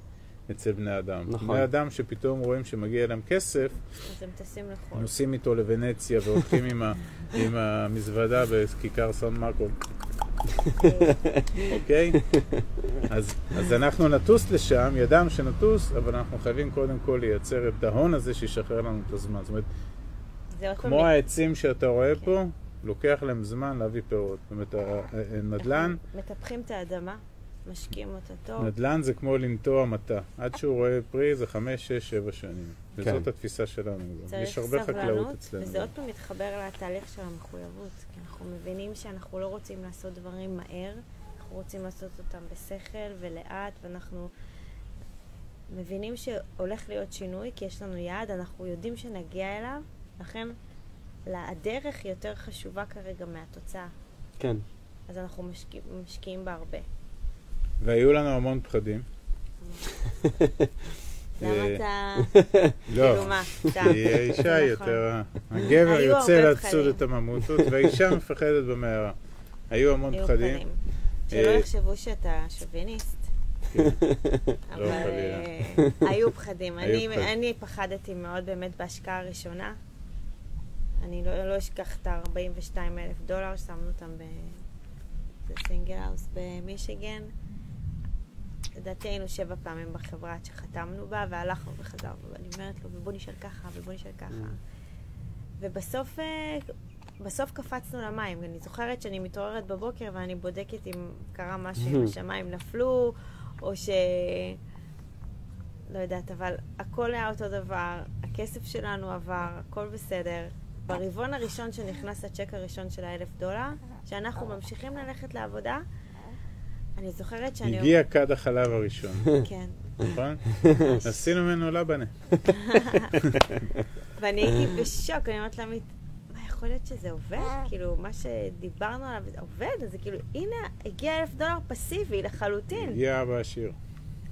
אצל בני אדם. נכון. בני אדם שפתאום רואים שמגיע להם כסף, אז הם טסים לחו"ל. נוסעים איתו לוונציה והולכים עם, ה, [LAUGHS] עם המזוודה בכיכר סן מרקו, [LAUGHS] אוקיי? אז, אז אנחנו נטוס לשם, ידענו שנטוס, אבל אנחנו חייבים קודם כל לייצר את ההון הזה שישחרר לנו את הזמן. זאת אומרת, כמו העצים שאתה רואה פה, לוקח להם זמן להביא פירות. זאת אומרת, נדל"ן, מטפחים את האדמה, משקיעים אותה טוב. נדל"ן זה כמו לנטוע מטע. עד שהוא רואה פרי זה חמש, שש, שבע שנים. וזאת כן. התפיסה שלנו. גם. יש הרבה חקלאות אצלנו. וזה עוד פעם מתחבר לתהליך של המחויבות. כי אנחנו מבינים שאנחנו לא רוצים לעשות דברים מהר, אנחנו רוצים לעשות אותם בשכל ולאט, ואנחנו מבינים שהולך להיות שינוי, כי יש לנו יעד, אנחנו יודעים שנגיע אליו, לכן הדרך היא יותר חשובה כרגע מהתוצאה. כן. אז אנחנו משקיע, משקיעים בה הרבה. והיו לנו המון פחדים. [LAUGHS] למה אה, אתה... [LAUGHS] לא, כאילו סתם. האישה היא נכון. יותר... הגבר יוצא לצוד. את הממוטות, והאישה מפחדת במערה. היו המון פחדים. פחדים. שלא אה, יחשבו שאתה שוביניסט. כן. אבל לא, חלילה. אה, היו פחדים. אני פחדתי מאוד באמת בהשקעה הראשונה. אני לא לא אשכח את ה-42 אלף דולר, שמנו אותם בסינגל האוס במישיגן. לדעתי היינו שבע פעמים בחברה עד שחתמנו בה, והלכנו וחזרנו, ואני אומרת לו, ובוא נשאל ככה, ובוא נשאל ככה. ובסוף אה, בסוף קפצנו למים. אני זוכרת שאני מתעוררת בבוקר ואני בודקת אם קרה משהו, אם השמיים נפלו, או ש... לא יודעת, אבל הכל היה אותו דבר, הכסף שלנו עבר, הכל בסדר. ברבעון הראשון שנכנס הצ'ק הראשון של האלף דולר, שאנחנו ממשיכים ללכת לעבודה, אני זוכרת שאני... הגיע כד החלב הראשון, כן. נכון? עשינו ממנו לבנה. [LAUGHS] ואני הייתי בשוק, אני אומרת לעמית, מה, יכול להיות שזה עובד? כאילו, מה שדיברנו עליו, עובד? אז זה כאילו, הנה, הגיע אלף דולר פסיבי לחלוטין. הגיע אבא עשיר.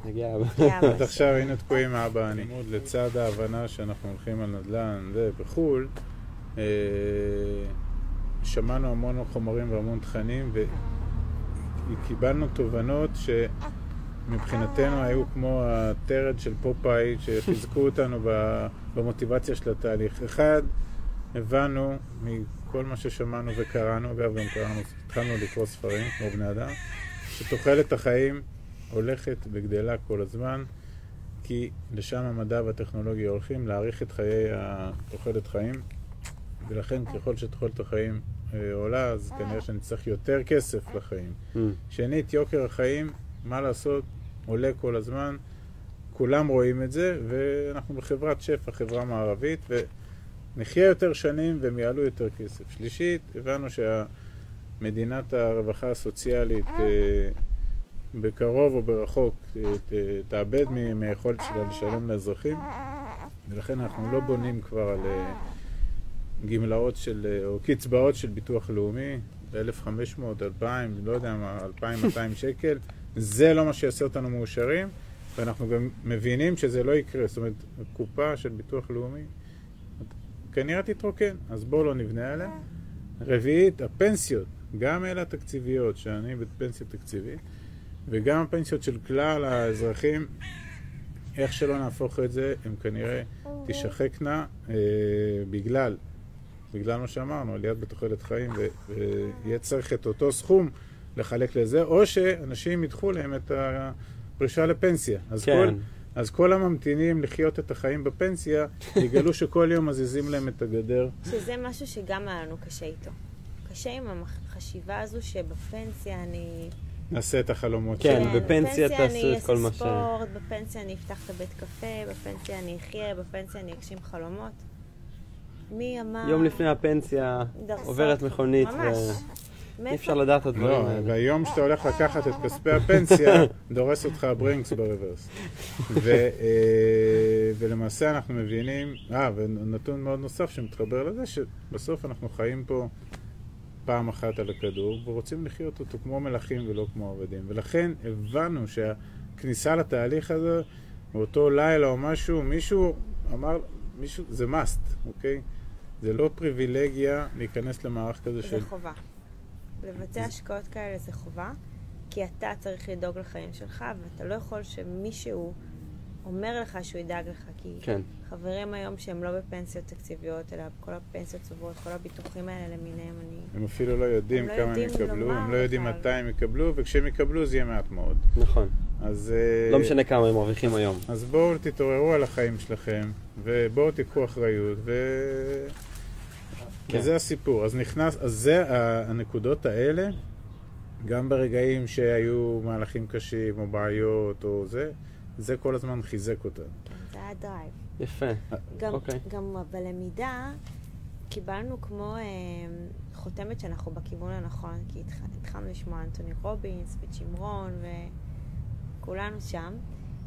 הגיע הגיע עד אבא עכשיו היינו תקועים עם האבא הלימוד לצד ההבנה שאנחנו הולכים על נדל"ן ובחו"ל. אה, שמענו המון חומרים והמון תכנים וקיבלנו תובנות שמבחינתנו היו כמו הטרד של פופאי שחיזקו [LAUGHS] אותנו במוטיבציה של התהליך. אחד, הבנו מכל מה ששמענו וקראנו, אגב גם קראנו, התחלנו לקרוא ספרים כמו בני אדם, שתוחלת החיים הולכת וגדלה כל הזמן, כי לשם המדע והטכנולוגיה הולכים להאריך את חיי תוחלת חיים, ולכן ככל שתוחלת החיים אה, עולה, אז כנראה שנצטרך יותר כסף לחיים. Mm, שנית, יוקר החיים, מה לעשות, עולה כל הזמן, כולם רואים את זה, ואנחנו בחברת שפע, חברה מערבית, ונחיה יותר שנים והם יעלו יותר כסף. שלישית, הבנו שהמדינת הרווחה הסוציאלית אה, בקרוב או ברחוק אה, ת- תאבד מ- מהיכולת שלה לשלם לאזרחים, ולכן אנחנו לא בונים כבר על אה, גמלאות של, אה, או קצבאות של ביטוח לאומי, ב-1,500, 2,000, לא יודע מה, 2,200 [LAUGHS] שקל, זה לא מה שיעשה אותנו מאושרים, ואנחנו גם מבינים שזה לא יקרה. זאת אומרת, הקופה של ביטוח לאומי כנראה תתרוקן, אז בואו לא נבנה עליה. רביעית, הפנסיות, גם אלה התקציביות, שאני בפנסיה תקציבית, וגם הפנסיות של כלל האזרחים, איך שלא נהפוך את זה, הן כנראה תשחקנה אה, בגלל, בגלל מה שאמרנו, עליית בתוחלת חיים, ויהיה צריך את אותו סכום לחלק לזה, או שאנשים ידחו להם את הפרישה לפנסיה. אז כן. כל, אז כל הממתינים לחיות את החיים בפנסיה, יגלו שכל יום מזיזים להם את הגדר. שזה משהו שגם היה לנו קשה איתו. קשה עם החשיבה הזו שבפנסיה אני... נעשה את החלומות כן, שלנו. בפנסיה תעשו אני את כל מה ש- אעשה ספורט, בפנסיה אני אפתח את הבית קפה, בפנסיה אני אחיה, בפנסיה אני אגשים חלומות. מי אמר... יום לפני הפנסיה עוברת. מכונית, ממש. מאיפה? אפשר לדעת את הדברים לא, האלה. והיום שאתה הולך לקחת את כספי הפנסיה, [LAUGHS] דורס אותך הברינקס ברוורס. ו, אה, ולמעשה אנחנו מבינים, אה, ונתון מאוד נוסף שמתחבר לזה, שבסוף אנחנו חיים פה פעם אחת על הכדור, ורוצים לחיות אותו כמו מלכים ולא כמו עבדים. ולכן הבנו שהכניסה לתהליך הזה, באותו לילה או משהו, מישהו אמר, מישהו, זה must, אוקיי? זה לא פריבילגיה להיכנס למערך כזה של... זה חובה. לבצע השקעות כאלה זה חובה, כי אתה צריך לדאוג לחיים שלך, ואתה לא יכול שמישהו אומר לך שהוא ידאג לך, כי כן. חברים היום שהם לא בפנסיות תקציביות, אלא כל הפנסיות צוברות, כל הביטוחים האלה למיניהם, אני... הם אפילו לא יודעים הם לא כמה הם יודעים יקבלו, לומר הם לא יודעים בכלל. מתי הם יקבלו, וכשהם יקבלו זה יהיה מעט מאוד. נכון. אז, אה, לא משנה כמה הם מרוויחים היום. אז בואו תתעוררו על החיים שלכם, ובואו תיקחו אחריות, ו... כן. וזה הסיפור. אז נכנס, אז זה ה- הנקודות האלה, גם ברגעים שהיו מהלכים קשים, או בעיות, או זה, זה כל הזמן חיזק אותנו. כן, זה היה drive. יפה. גם, אוקיי. גם בלמידה קיבלנו כמו אה, חותמת שאנחנו בכיוון הנכון, כי התח, התחלנו לשמוע אנטוני רובינס וצ'ימרון וכולנו שם,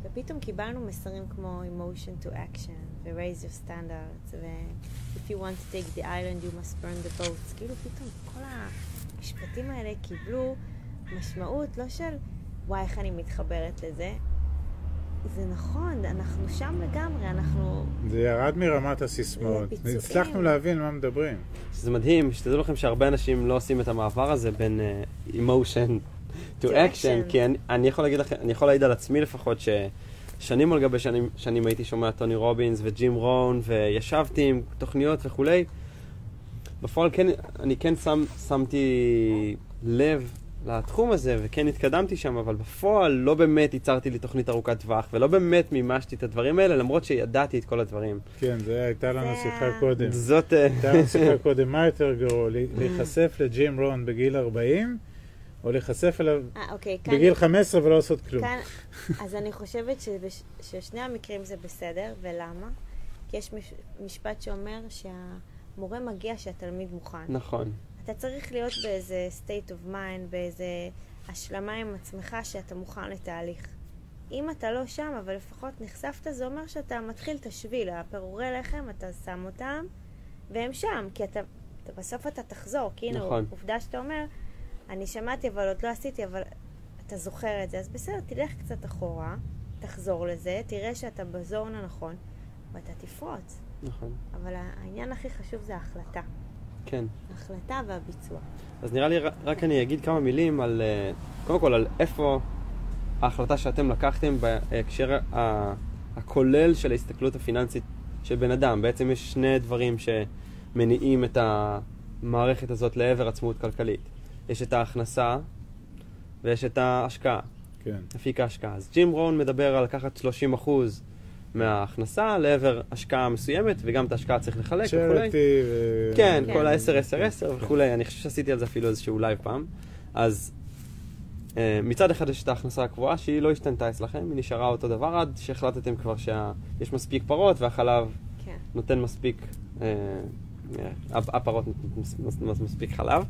ופתאום קיבלנו מסרים כמו emotion to action ו-raise your standards ו-if you want to take the island you must burn the boats, כאילו פתאום כל המשפטים האלה קיבלו משמעות לא של וואי איך אני מתחברת לזה, זה נכון, אנחנו שם לגמרי, אנחנו... זה ירד מרמת הסיסמאות. הצלחנו להבין מה מדברים. שזה מדהים, שתדעו לכם שהרבה אנשים לא עושים את המעבר הזה בין uh, emotion to To action, action. כי אני, אני יכול להגיד לכם, אני יכול להעיד על עצמי לפחות, ששנים על גבי שנים, שנים הייתי שומע טוני רובינס וג'ים רון, וישבתי עם תוכניות וכולי. בפועל כן, אני כן שם, שמתי לב לתחום הזה, וכן התקדמתי שם, אבל בפועל לא באמת ייצרתי לי תוכנית ארוכת טווח, ולא באמת מימשתי את הדברים האלה, למרות שידעתי את כל הדברים. כן, זה הייתה לנו שיחה קודם. זאת... אה, הייתה לנו שיחה [LAUGHS] קודם, מה יותר גרוע, לה- להיחשף לג'ים רון בגיל 40, או להיחשף אליו אה, אוקיי, כאן... בגיל 15 ולא לעשות כלום? כאן, אז אני חושבת שבש, ששני המקרים זה בסדר, ולמה? כי יש מש, משפט שאומר שהמורה מגיע שהתלמיד מוכן. נכון. אתה צריך להיות באיזה state of mind, באיזה השלמה עם עצמך שאתה מוכן לתהליך. אם אתה לא שם, אבל לפחות נחשפת, זה אומר שאתה מתחיל את השביל, הפירורי לחם, אתה שם אותם, והם שם, כי אתה, אתה בסוף אתה תחזור, כי הנה, נכון. עובדה שאתה אומר, אני שמעתי אבל עוד לא עשיתי, אבל אתה זוכר את זה, אז בסדר, תלך קצת אחורה, תחזור לזה, תראה שאתה בזון הנכון, ואתה תפרוץ. נכון. אבל העניין הכי חשוב זה ההחלטה. כן. ההחלטה והביצוע. אז נראה לי, רק אני אגיד כמה מילים על, אה, קודם כל, על איפה ההחלטה שאתם לקחתם בהקשר הכולל של ההסתכלות הפיננסית של בן אדם. בעצם יש שני דברים שמניעים את המערכת הזאת לעבר עצמאות כלכלית. יש את ההכנסה ויש את ההשקעה, כן. אפיק ההשקעה. אז ג'ים רון מדבר על לקחת 30% מההכנסה לעבר השקעה מסוימת, וגם את ההשקעה צריך לחלק וכולי. צ'רטי ו... כן, כן. כל ה-10-10-10 וכולי, אני חושב שעשיתי על זה אפילו איזשהו live פעם. אז אה, מצד אחד יש את ההכנסה הקבועה שהיא לא השתנתה אצלכם, היא נשארה אותו דבר עד שהחלטתם כבר שיש מספיק פרות והחלב כן. נותן מספיק, אה, אה, הפרות נותנות מס- מס- מס- מספיק חלב.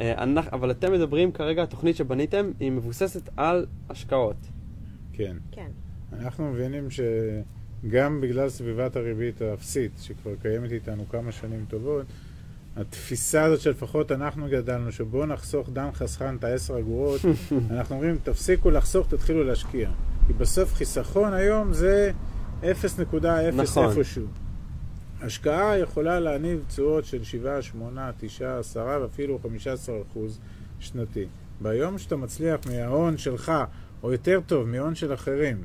אה, אנחנו- אבל אתם מדברים כרגע, התוכנית שבניתם היא מבוססת על השקעות. כן. כן. אנחנו מבינים שגם בגלל סביבת הריבית האפסית, שכבר קיימת איתנו כמה שנים טובות, התפיסה הזאת שלפחות אנחנו גדלנו, שבואו נחסוך דן חסכן את העשר אגורות, [LAUGHS] אנחנו אומרים, תפסיקו לחסוך, תתחילו להשקיע. כי בסוף חיסכון היום זה 0.0 נכון. איפשהו. השקעה יכולה להניב תשואות של 7, 8, 9, 10 ואפילו 15 אחוז שנתי. ביום שאתה מצליח מההון שלך, או יותר טוב, מהון של אחרים,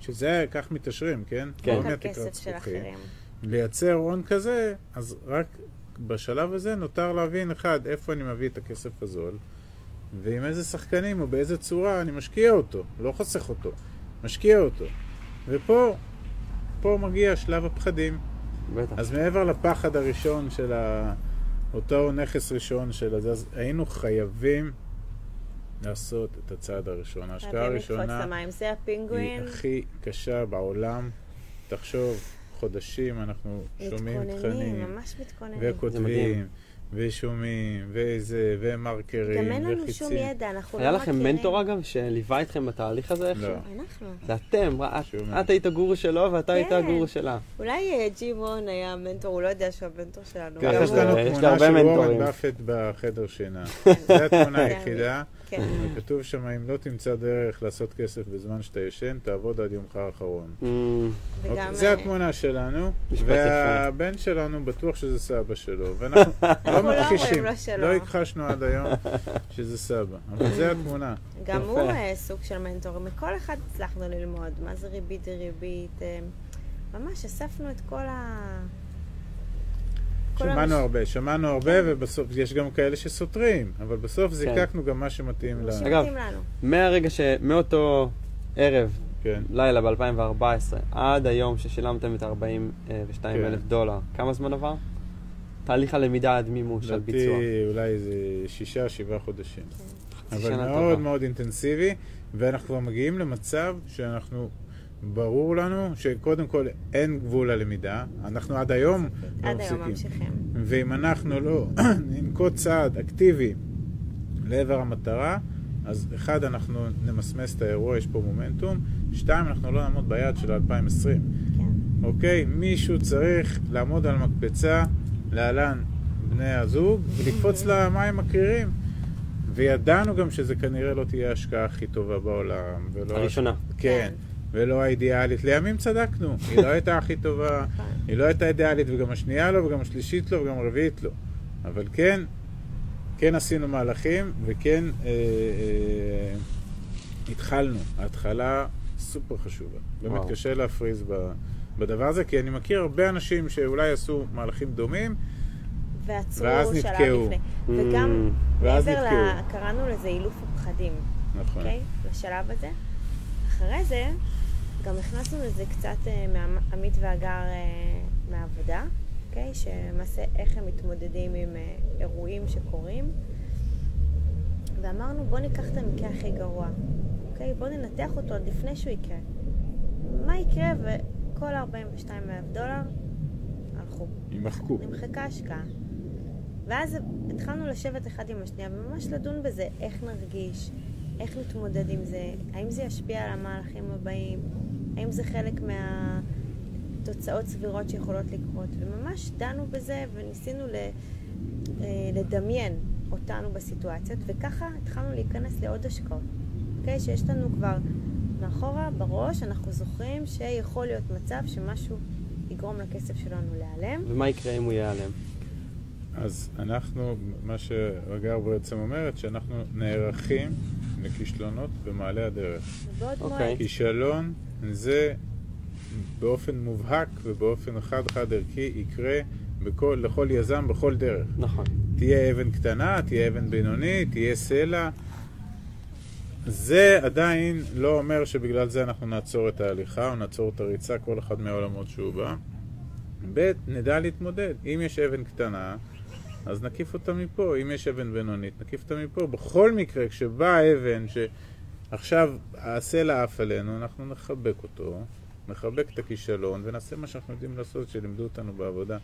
שזה כך מתעשרים, כן? כן. לא מהתקרת זכוכית. אחרים. לייצר הון כזה, אז רק בשלב הזה נותר להבין, אחד, איפה אני מביא את הכסף הזול, ועם איזה שחקנים או באיזה צורה אני משקיע אותו, לא חוסך אותו, משקיע אותו. ופה, פה מגיע שלב הפחדים. בטח. אז מעבר לפחד הראשון של ה... אותו נכס ראשון של הזה, אז היינו חייבים לעשות את הצעד הראשון. ההשקעה הראשונה. זה היא הפינגווין. הכי קשה בעולם. תחשוב, חודשים אנחנו שומעים מתכוננים, תכנים, ממש מתכוננים. זה מדהים. וכותבים, ושומעים, וזה, ומרקרים, גם אין לנו שום וחיצים. ידע, אנחנו לא היה מכירים. לכם מנטור אגב, שליווה אתכם בתהליך הזה איכשהו? לא. אנחנו. זה אתם, את- שום את היית הגורו שלו ואתה היית כן. הגורו שלה. אולי אה, ג'י מון היה המנטור, הוא לא יודע שהוא המנטור שלנו. יש לנו תמונה של וורן מנטורים. באפט בחדר שינה. [LAUGHS] זו התמונה זה היחידה. כן. וכתוב שם, אם לא תמצא דרך לעשות כסף בזמן שאתה ישן, תעבוד עד יומך האחרון. Mm, וגם... אוקיי, זה אה, התמונה שלנו, והבן שלנו בטוח שזה סבא שלו, ואנחנו [LAUGHS] לא לא מכחישים. לא הכחשנו עד היום שזה סבא, אבל זה התמונה. גם. הוא אה, סוג של מנטור. מכל אחד הצלחנו ללמוד מה זה ריבית דריבית. אה, ממש אספנו את כל ה... כל שמענו המש- הרבה, שמענו הרבה, ובסוף יש גם כאלה שסותרים, אבל בסוף זיקקנו גם מה שמתאים לנו. אגב, שמתאים לנו. מהרגע ש... מאותו ערב, כן. לילה ב-2014, עד היום ששילמתם את 42 כן. אלף דולר, כמה זמן עבר? תהליך הלמידה עד מימוש, עד ביצוע. לדעתי אולי איזה שישה, שבעה חודשים. אבל שנה מאוד טובה. מאוד אינטנסיבי, ואנחנו כבר מגיעים למצב שאנחנו, ברור לנו שקודם כל אין גבול ללמידה, אנחנו עד היום לא עד היום מפסיקים. ממשיכים. ואם אנחנו לא [CLEARS THROAT] ננקוט צעד אקטיבי לעבר המטרה, אז אחד, אנחנו נמסמס את האירוע, יש פה מומנטום, שתיים, אנחנו לא נעמוד ביעד של 2020. כן. אוקיי? מישהו צריך לעמוד על מקפצה, להלן בני הזוג, ולקפוץ למים הקרירים. וידענו גם שזה כנראה לא תהיה ההשקעה הכי טובה בעולם. ולא הראשונה. כן, ולא האידיאלית. לימים צדקנו, [LAUGHS] היא לא הייתה הכי טובה, נכון. היא לא הייתה אידיאלית, וגם השנייה לא, וגם השלישית לא, וגם הרביעית לא. אבל כן, כן עשינו מהלכים, וכן אה, אה, התחלנו. ההתחלה סופר חשובה. באמת וואו. קשה להפריז ב, בדבר הזה, כי אני מכיר הרבה אנשים שאולי עשו מהלכים דומים, ועצרו ואז שלב נתקעו. לפני. Mm, וגם ואז מעבר ל... קראנו לזה אילוף הפחדים, נכון. אוקיי? לשלב הזה. אחרי זה, גם הכנסנו לזה קצת אה, מעמית והגר אה, מהעבודה, אוקיי? שלמעשה איך הם מתמודדים עם אה, אירועים שקורים. ואמרנו, בוא ניקח את המקרה הכי גרוע, אוקיי? בוא ננתח אותו עוד לפני שהוא יקרה. מה יקרה וכל ה-42 אלף דולר הלכו. יימחקו. נמחקה השקעה. ואז התחלנו לשבת אחד עם השנייה וממש לדון בזה, איך נרגיש, איך נתמודד עם זה, האם זה ישפיע על המהלכים הבאים, האם זה חלק מהתוצאות סבירות שיכולות לקרות. וממש דנו בזה וניסינו ל, אה, לדמיין אותנו בסיטואציות, וככה התחלנו להיכנס לעוד השקעות. אוקיי? שיש לנו כבר מאחורה, בראש, אנחנו זוכרים שיכול להיות מצב שמשהו יגרום לכסף שלנו להיעלם. ומה יקרה אם הוא ייעלם? אז אנחנו, מה שהגר בעצם אומרת, שאנחנו נערכים לכישלונות במעלה הדרך. ובעוד אוקיי. כישלון זה באופן מובהק ובאופן חד-חד ערכי יקרה בכל, לכל יזם בכל דרך. נכון. תהיה אבן קטנה, תהיה אבן בינונית, תהיה סלע. זה עדיין לא אומר שבגלל זה אנחנו נעצור את ההליכה או נעצור את הריצה, כל אחד מהעולמות שהוא בא. ב', נדע להתמודד. אם יש אבן קטנה, אז נקיף אותה מפה. אם יש אבן בינונית, נקיף אותה מפה. בכל מקרה, כשבאה אבן שעכשיו הסלע עף עלינו, אנחנו נחבק אותו, נחבק את הכישלון ונעשה מה שאנחנו יודעים לעשות, שלימדו אותנו בעבודה.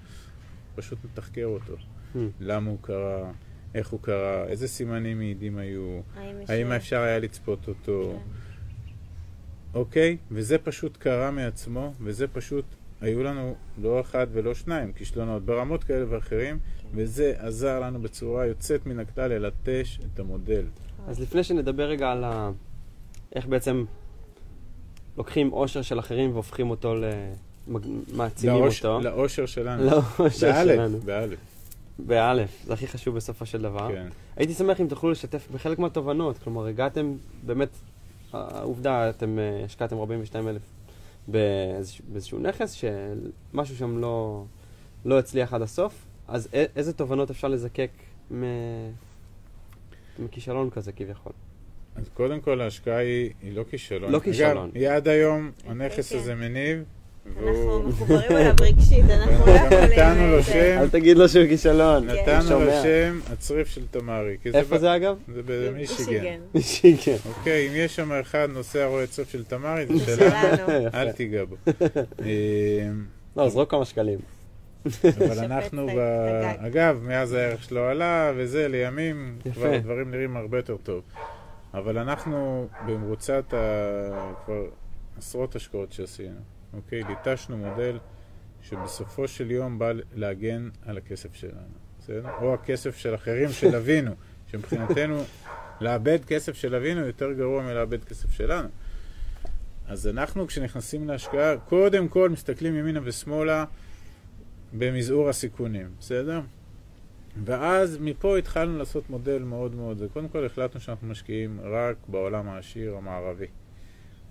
פשוט נתחקר אותו. Hmm. למה הוא קרה, איך הוא קרה, איזה סימנים מעידים היו, האם אפשר היה לצפות אותו, כן. אוקיי? וזה פשוט קרה מעצמו, וזה פשוט היו לנו לא אחד ולא שניים כישלונות ברמות כאלה ואחרים, וזה עזר לנו בצורה יוצאת מן הכלל ללטש את המודל. אז לפני שנדבר רגע על ה... איך בעצם לוקחים עושר של אחרים והופכים אותו ל... מעצימים לאוש- אותו. לאושר שלנו. לאושר באלף, שלנו. באלף, באלף, זה הכי חשוב בסופו של דבר. כן. הייתי שמח אם תוכלו לשתף בחלק מהתובנות, כלומר, הגעתם, באמת, העובדה, אתם אה, השקעתם 42 אלף באיזשהו נכס, שמשהו שם לא, לא הצליח עד הסוף, אז א- איזה תובנות אפשר לזקק מ... מכישלון כזה כביכול? אז קודם כל ההשקעה היא, היא לא כישלון. לא כישלון. אגב, היא עד היום, הנכס כן. הזה מניב, אנחנו. מחוברים אליו רגשית, אנחנו לא יכולים... נתנו לו שם. אל תגיד לו שהוא כישלון. כן. נתנו לו. שם הצריף של תמרי. איפה זה אגב? זה במישיגן. מישיגן. אוקיי, אם יש שם אחד נוסע רואה צריף של תמרי, זה שלנו. [LAUGHS] אל תיגע בו. [LAUGHS] אה, לא, זרוק כמה שקלים. אבל אנחנו, ב... אגב, מאז הערך שלו עלה, וזה, לימים, יפה. כבר הדברים נראים הרבה יותר טוב. אבל אנחנו במרוצת ה... כבר עשרות השקעות שעשינו, אוקיי? ליטשנו מודל שבסופו של יום בא להגן על הכסף שלנו, בסדר? או הכסף של אחרים של אבינו, [LAUGHS] שמבחינתנו לאבד כסף של אבינו יותר גרוע מלאבד כסף שלנו. אז אנחנו, כשנכנסים להשקעה, קודם כל מסתכלים ימינה ושמאלה במזעור הסיכונים, בסדר? ואז מפה התחלנו לעשות מודל מאוד מאוד, קודם כל החלטנו שאנחנו משקיעים רק בעולם העשיר המערבי,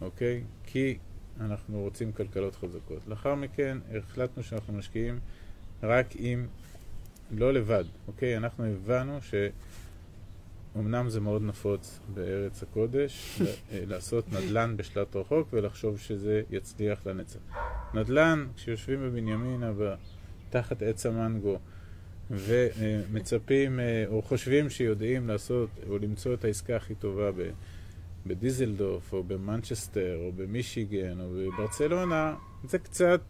אוקיי? כי אנחנו רוצים כלכלות חזקות. לאחר מכן החלטנו שאנחנו משקיעים רק עם, לא לבד, אוקיי? אנחנו הבנו שאומנם זה מאוד נפוץ בארץ הקודש [LAUGHS] ל- לעשות נדל"ן בשלט רחוק ולחשוב שזה יצליח לנצח. נדל"ן, כשיושבים בבנימינה תחת עץ המנגו ומצפים אה, או חושבים שיודעים לעשות או למצוא את העסקה הכי טובה ב- בדיזלדורף או במנצ'סטר או במישיגן או בברצלונה, זה קצת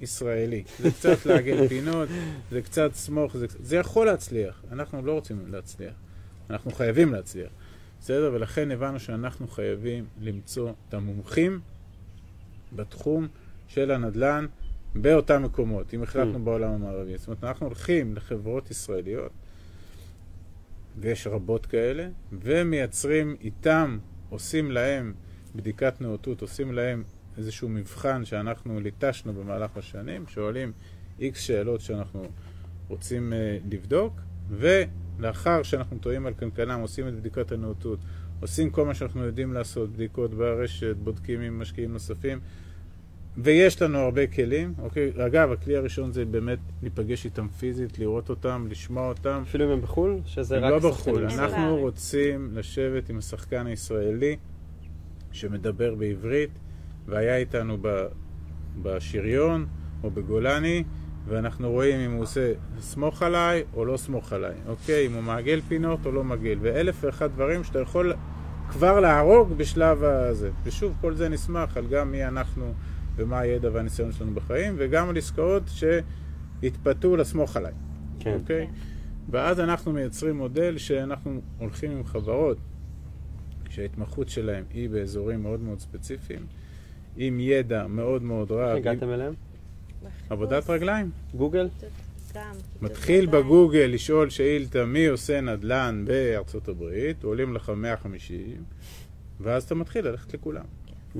ישראלי. זה קצת לעגל [LAUGHS] פינות, זה קצת סמוך, זה, זה יכול להצליח. אנחנו לא רוצים להצליח, אנחנו חייבים להצליח. בסדר? ולכן הבנו שאנחנו חייבים למצוא את המומחים בתחום של הנדל"ן באותם מקומות, אם החלטנו Mm. בעולם המערבי. זאת אומרת, אנחנו הולכים לחברות ישראליות, ויש רבות כאלה, ומייצרים איתם, עושים להם בדיקת נאותות, עושים להם איזשהו מבחן שאנחנו ליטשנו במהלך השנים, שואלים איקס שאלות שאנחנו רוצים uh, לבדוק, ולאחר שאנחנו טועים על קנקנם, עושים את בדיקת הנאותות, עושים כל מה שאנחנו יודעים לעשות, בדיקות ברשת, בודקים עם משקיעים נוספים, ויש לנו הרבה כלים, אוקיי? אגב, הכלי הראשון זה באמת להיפגש איתם פיזית, לראות אותם, לשמוע אותם. אפילו אם הם בחו"ל, שזה רק לא בחו"ל. אנחנו רוצים לשבת עם השחקן הישראלי שמדבר בעברית והיה איתנו ב- בשריון או בגולני ואנחנו רואים אם הוא עושה סמוך עליי או לא סמוך עליי, אוקיי? אם הוא מעגל פינות או לא מעגל ואלף ואחד דברים שאתה יכול כבר להרוג בשלב הזה. ושוב, כל זה נסמך על גם מי אנחנו ומה הידע והניסיון שלנו בחיים וגם על עסקאות שהתפתו לסמוך עליי. כן. אוקיי? ואז אנחנו מייצרים מודל שאנחנו הולכים עם חברות שההתמחות שלהם היא באזורים מאוד מאוד ספציפיים, עם ידע מאוד מאוד רב, איך עם הגעתם אליהם? עבודת רגליים. גוגל? מתחיל בגוגל לשאול שאילתה מי עושה נדל"ן בארצות הברית, עולים לך 150, ואז אתה מתחיל ללכת לכולם. Mm.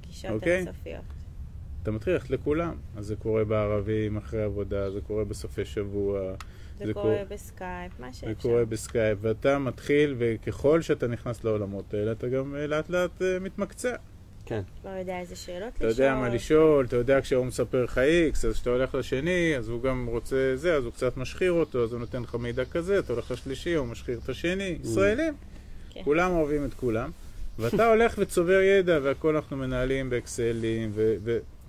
גישות אוקיי. אינסופיות. אתה מתחיל ללכת לכולם. אז זה קורה בערבים אחרי עבודה, זה קורה בסופי שבוע, זה זה קורה קורה- בסקייפ, מה זה שאפשר. קורה בסקייפ, ואתה מתחיל, וככל שאתה נכנס לעולמות האלה, אתה גם אה, לאט לאט אה, מתמקצע. כן. כבר יודע איזה שאלות אתה יודע מה לשאול, אתה יודע כשהוא מספר לך איקס, אז כשאתה הולך לשני, אז הוא גם רוצה זה, אז הוא קצת משחיר אותו, אז הוא נותן לך מידע כזה, אתה הולך לשלישי, הוא משחיר את השני. ישראלים, כן. כולם אוהבים את כולם. ואתה הולך וצובר ידע, והכל אנחנו מנהלים באקסלים, ו...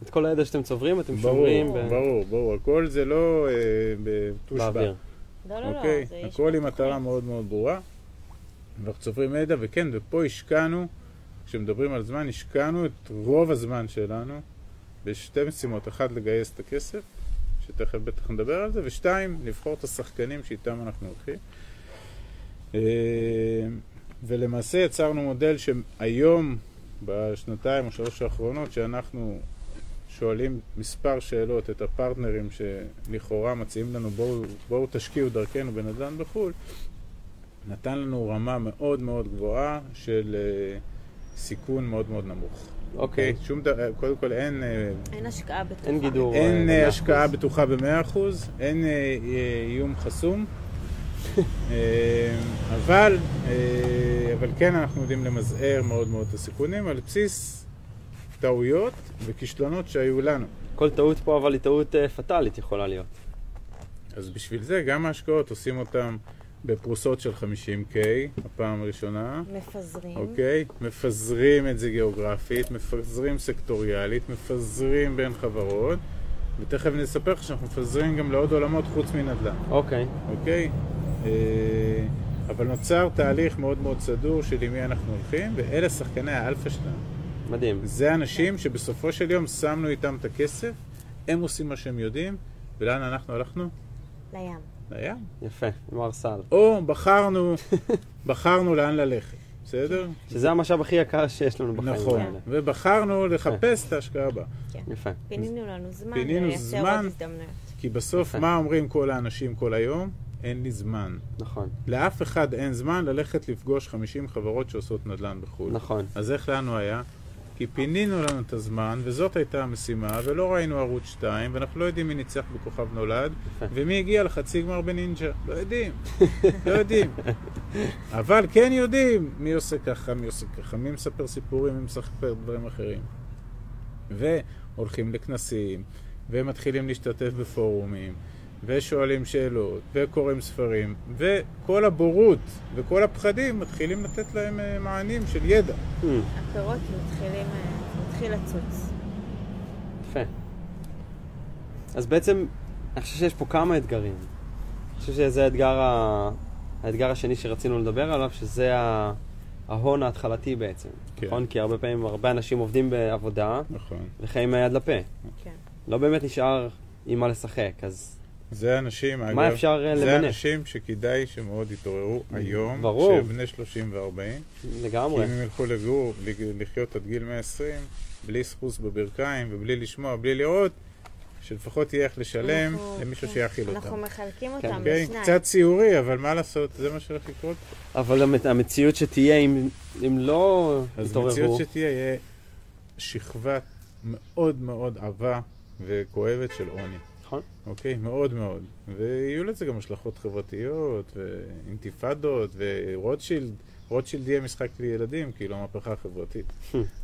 את כל הידע שאתם צוברים, אתם ברור, שומרים ב- ברור, ברור, הכל זה לא אה, בטוש באוויר. לא, לא, לא. אוקיי? זה יש הכל עם. מטרה מאוד מאוד ברורה. ואנחנו צוברים ידע, וכן, ופה השקענו, כשמדברים על זמן, השקענו את רוב הזמן שלנו בשתי משימות. אחת, לגייס את הכסף, שתכף בטח נדבר על זה, ושתיים, לבחור את השחקנים שאיתם אנחנו הולכים. אה, ולמעשה יצרנו מודל שהיום, בשנתיים או שלוש האחרונות, שאנחנו שואלים מספר שאלות את הפרטנרים שלכאורה מציעים לנו בואו, בואו תשקיעו דרכנו בנדל"ן בחו"ל, נתן לנו רמה מאוד מאוד גבוהה של אה, סיכון מאוד מאוד נמוך. אוקיי. שום דבר, קודם כל אין, אה, אין השקעה בטוחה. אין גידור. אין אה, השקעה בטוחה ב-100%, אין איום חסום, [LAUGHS] אבל, אבל כן אנחנו יודעים למזער מאוד מאוד את הסיכונים על בסיס טעויות וכישלונות שהיו לנו. כל טעות פה אבל היא טעות אה, פטאלית יכולה להיות. אז בשביל זה גם ההשקעות עושים אותן בפרוסות של 50K, הפעם הראשונה. מפזרים. אוקיי? מפזרים את זה גיאוגרפית, מפזרים סקטוריאלית, מפזרים בין חברות, ותכף נספר לך שאנחנו מפזרים גם לעוד עולמות חוץ מנדל"ן, אוקיי. אוקיי? אה, אבל נוצר תהליך מאוד מאוד סדור של עם מי אנחנו הולכים, ואלה שחקני האלפא שלנו. מדהים. זה אנשים שבסופו של יום שמנו איתם את הכסף, הם עושים מה שהם יודעים, ולאן אנחנו הלכנו? לים. לים. יפה, עם הרסל. או בחרנו, [LAUGHS] בחרנו לאן ללכת, בסדר? שזה המשאב הכי יקר שיש לנו בחיים נכון, האלה. ובחרנו לחפש את ההשקעה הבאה. יפה. פינינו לנו זמן פינינו לייצר זמן. כי בסוף, יפה. מה אומרים כל האנשים כל היום? אין לי זמן. נכון, לאף אחד אין זמן ללכת לפגוש 50 חברות שעושות נדל"ן בחו"ל. נכון. אז איך לנו היה? כי פינינו לנו את הזמן, וזאת הייתה המשימה, ולא ראינו ערוץ 2, ואנחנו לא יודעים מי ניצח בכוכב נולד. ומי הגיע לחצי גמר בנינג'ה. לא יודעים. לא יודעים. אבל כן יודעים מי עושה ככה, מי עושה ככה, מי מספר סיפורים, מי מספר דברים אחרים. והולכים לכנסים, ומתחילים להשתתף בפורומים, ושואלים שאלות, וקוראים ספרים, וכל הבורות וכל הפחדים מתחילים לתת להם אה, מענים של ידע. Hmm, הפירות מתחילים, אה, מתחיל לצוץ. יפה. אז בעצם, אני חושב שיש פה כמה אתגרים. אני חושב שזה האתגר, ה... האתגר השני שרצינו לדבר עליו, שזה ה... ההון ההתחלתי בעצם. כן. נכון? כי הרבה פעמים, הרבה אנשים עובדים בעבודה נכון. וחיים מהיד לפה. כן. לא באמת נשאר עם מה לשחק, אז זה אנשים, אגב, מה אפשר אה, זה למנף? אנשים שכדאי שמאוד יתעוררו היום, ברור. שהם בני 30 ו-40, כי לגמרי. אם הם ילכו לגור, לחיות עד גיל 120, בלי סחוס בברכיים ובלי לשמוע, בלי לראות, שלפחות יהיה איך לשלם אנחנו- למישהו כן. שיאכיל אנחנו אותם. מחלקים כן. אותם אוקיי? לשניים. קצת ציורי, אבל מה לעשות, זה מה שהולך לקרות. אבל המת- המציאות שתהיה אם, אם לא אז יתעוררו, מציאות שתהיה, יהיה שכבה מאוד מאוד עבה וכואבת של עוני. נכון? אוקיי? מאוד מאוד. ויהיו לזה גם השלכות חברתיות, ואינתיפאדות, ורוטשילד. רוטשילד יהיה משחק לילדים, כאילו המהפכה החברתית.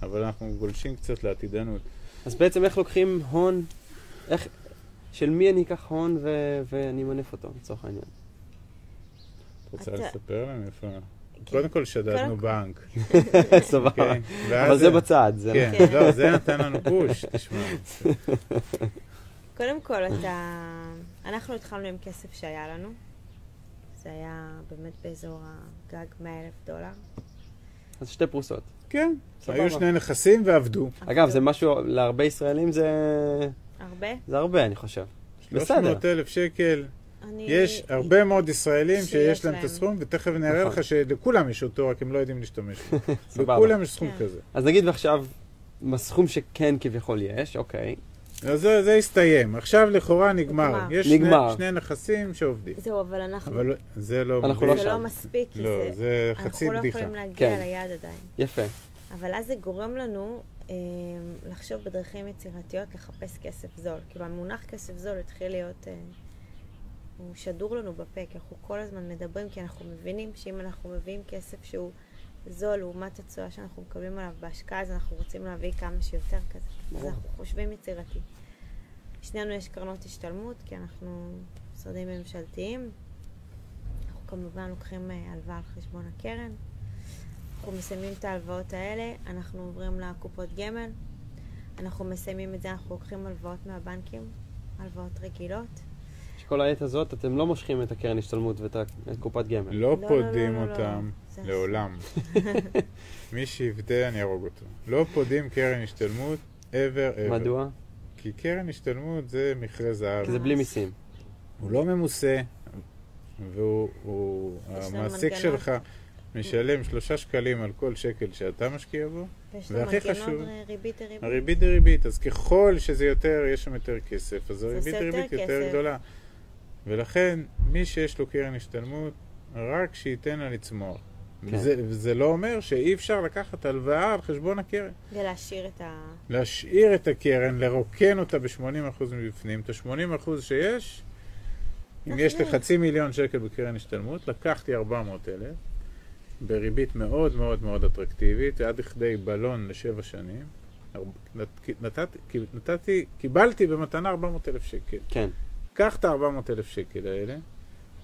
אבל אנחנו גולשים קצת לעתידנו. אז בעצם איך לוקחים הון, איך, של מי אני אקח הון ו, ואני אמנף אותו, לצורך העניין. את רוצה אתה- לספר לנו איפה... כן. קודם כל שדדנו בנק. [LAUGHS] סבבה. אוקיי? אבל זה בצד, זה כן, כן. לא, זה נתן לנו פוש, תשמע. [LAUGHS] קודם כל, אתה... אנחנו התחלנו עם כסף שהיה לנו. זה היה באמת באזור הגג 100 אלף דולר. אז שתי פרוסות. כן, סבבה. היו שני נכסים ועבדו. אגב, זה משהו, להרבה ישראלים זה, הרבה? זה הרבה, אני חושב. בסדר. 300 אלף שקל. אני... יש הרבה מאוד ישראלים שיש שיש להם את. הסכום, ותכף נראה נכון. לך שלכולם יש אותו, רק הם לא יודעים להשתמש בו. [LAUGHS] לכולם יש סכום כן. כזה. אז נגיד ועכשיו, בסכום שכן כביכול יש, אוקיי. אז זה, זה הסתיים. עכשיו לכאורה נגמר. נגמר. יש נגמר. שני, שני נכסים שעובדים. זהו, אבל אנחנו... אבל זה לא... אנחנו לא זה לא. מספיק, כי לא, זה... זה חצי אנחנו לא בדיחה. יכולים להגיע כן. ליעד עדיין. יפה. אבל אז זה גורם לנו אה, לחשוב בדרכים יצירתיות לחפש כסף זול. כאילו המונח כסף זול התחיל להיות, אה, הוא שדור לנו בפה, כי אנחנו כל הזמן מדברים, כי אנחנו מבינים שאם אנחנו מביאים כסף שהוא זול לעומת התשואה שאנחנו מקבלים עליו בהשקעה, אז אנחנו רוצים להביא כמה שיותר כזה. אז. אנחנו חושבים יצירתי. שנינו יש קרנות השתלמות, כי אנחנו משרדים ממשלתיים. אנחנו כמובן לוקחים אה, הלוואה על חשבון הקרן. אנחנו מסיימים את ההלוואות האלה, אנחנו עוברים לקופות גמל. אנחנו מסיימים את זה, אנחנו לוקחים הלוואות מהבנקים, הלוואות רגילות. שכל העת הזאת אתם לא מושכים את הקרן השתלמות ואת קופת גמל. לא לא, פודים לא, לא, לא. אותם לעולם. [LAUGHS] מי שיפדה אני אהרוג אותו. לא פודים קרן השתלמות ever ever. מדוע? כי קרן השתלמות זה מכרה זהב. כי זה בלי מיסים. הוא לא ממוסה, והוא, המעסיק. שלך, משלם שלושה שקלים על כל שקל שאתה משקיע בו, ויש לו והכי מנגנון חשוב, ר- ריבית דריבית. הריבית דריבית. אז ככל שזה יותר, יש שם יותר כסף, אז הריבית דריבית יותר. גדולה. ולכן, מי שיש לו קרן השתלמות, רק שייתן לה לצמוח. כן. זה, זה לא אומר שאי אפשר לקחת הלוואה על חשבון הקרן. ולהשאיר את ה... להשאיר את הקרן, לרוקן אותה ב-80% מבפנים. את ה-80% שיש, אם יש לי. חצי מיליון שקל בקרן השתלמות, לקחתי 400 אלף, בריבית מאוד מאוד מאוד אטרקטיבית, עד לכדי בלון לשבע שנים. ארבע- נת- נתתי, נתתי, קיבלתי במתנה 400 אלף שקל. כן. קח את ה-400 אלף שקל האלה,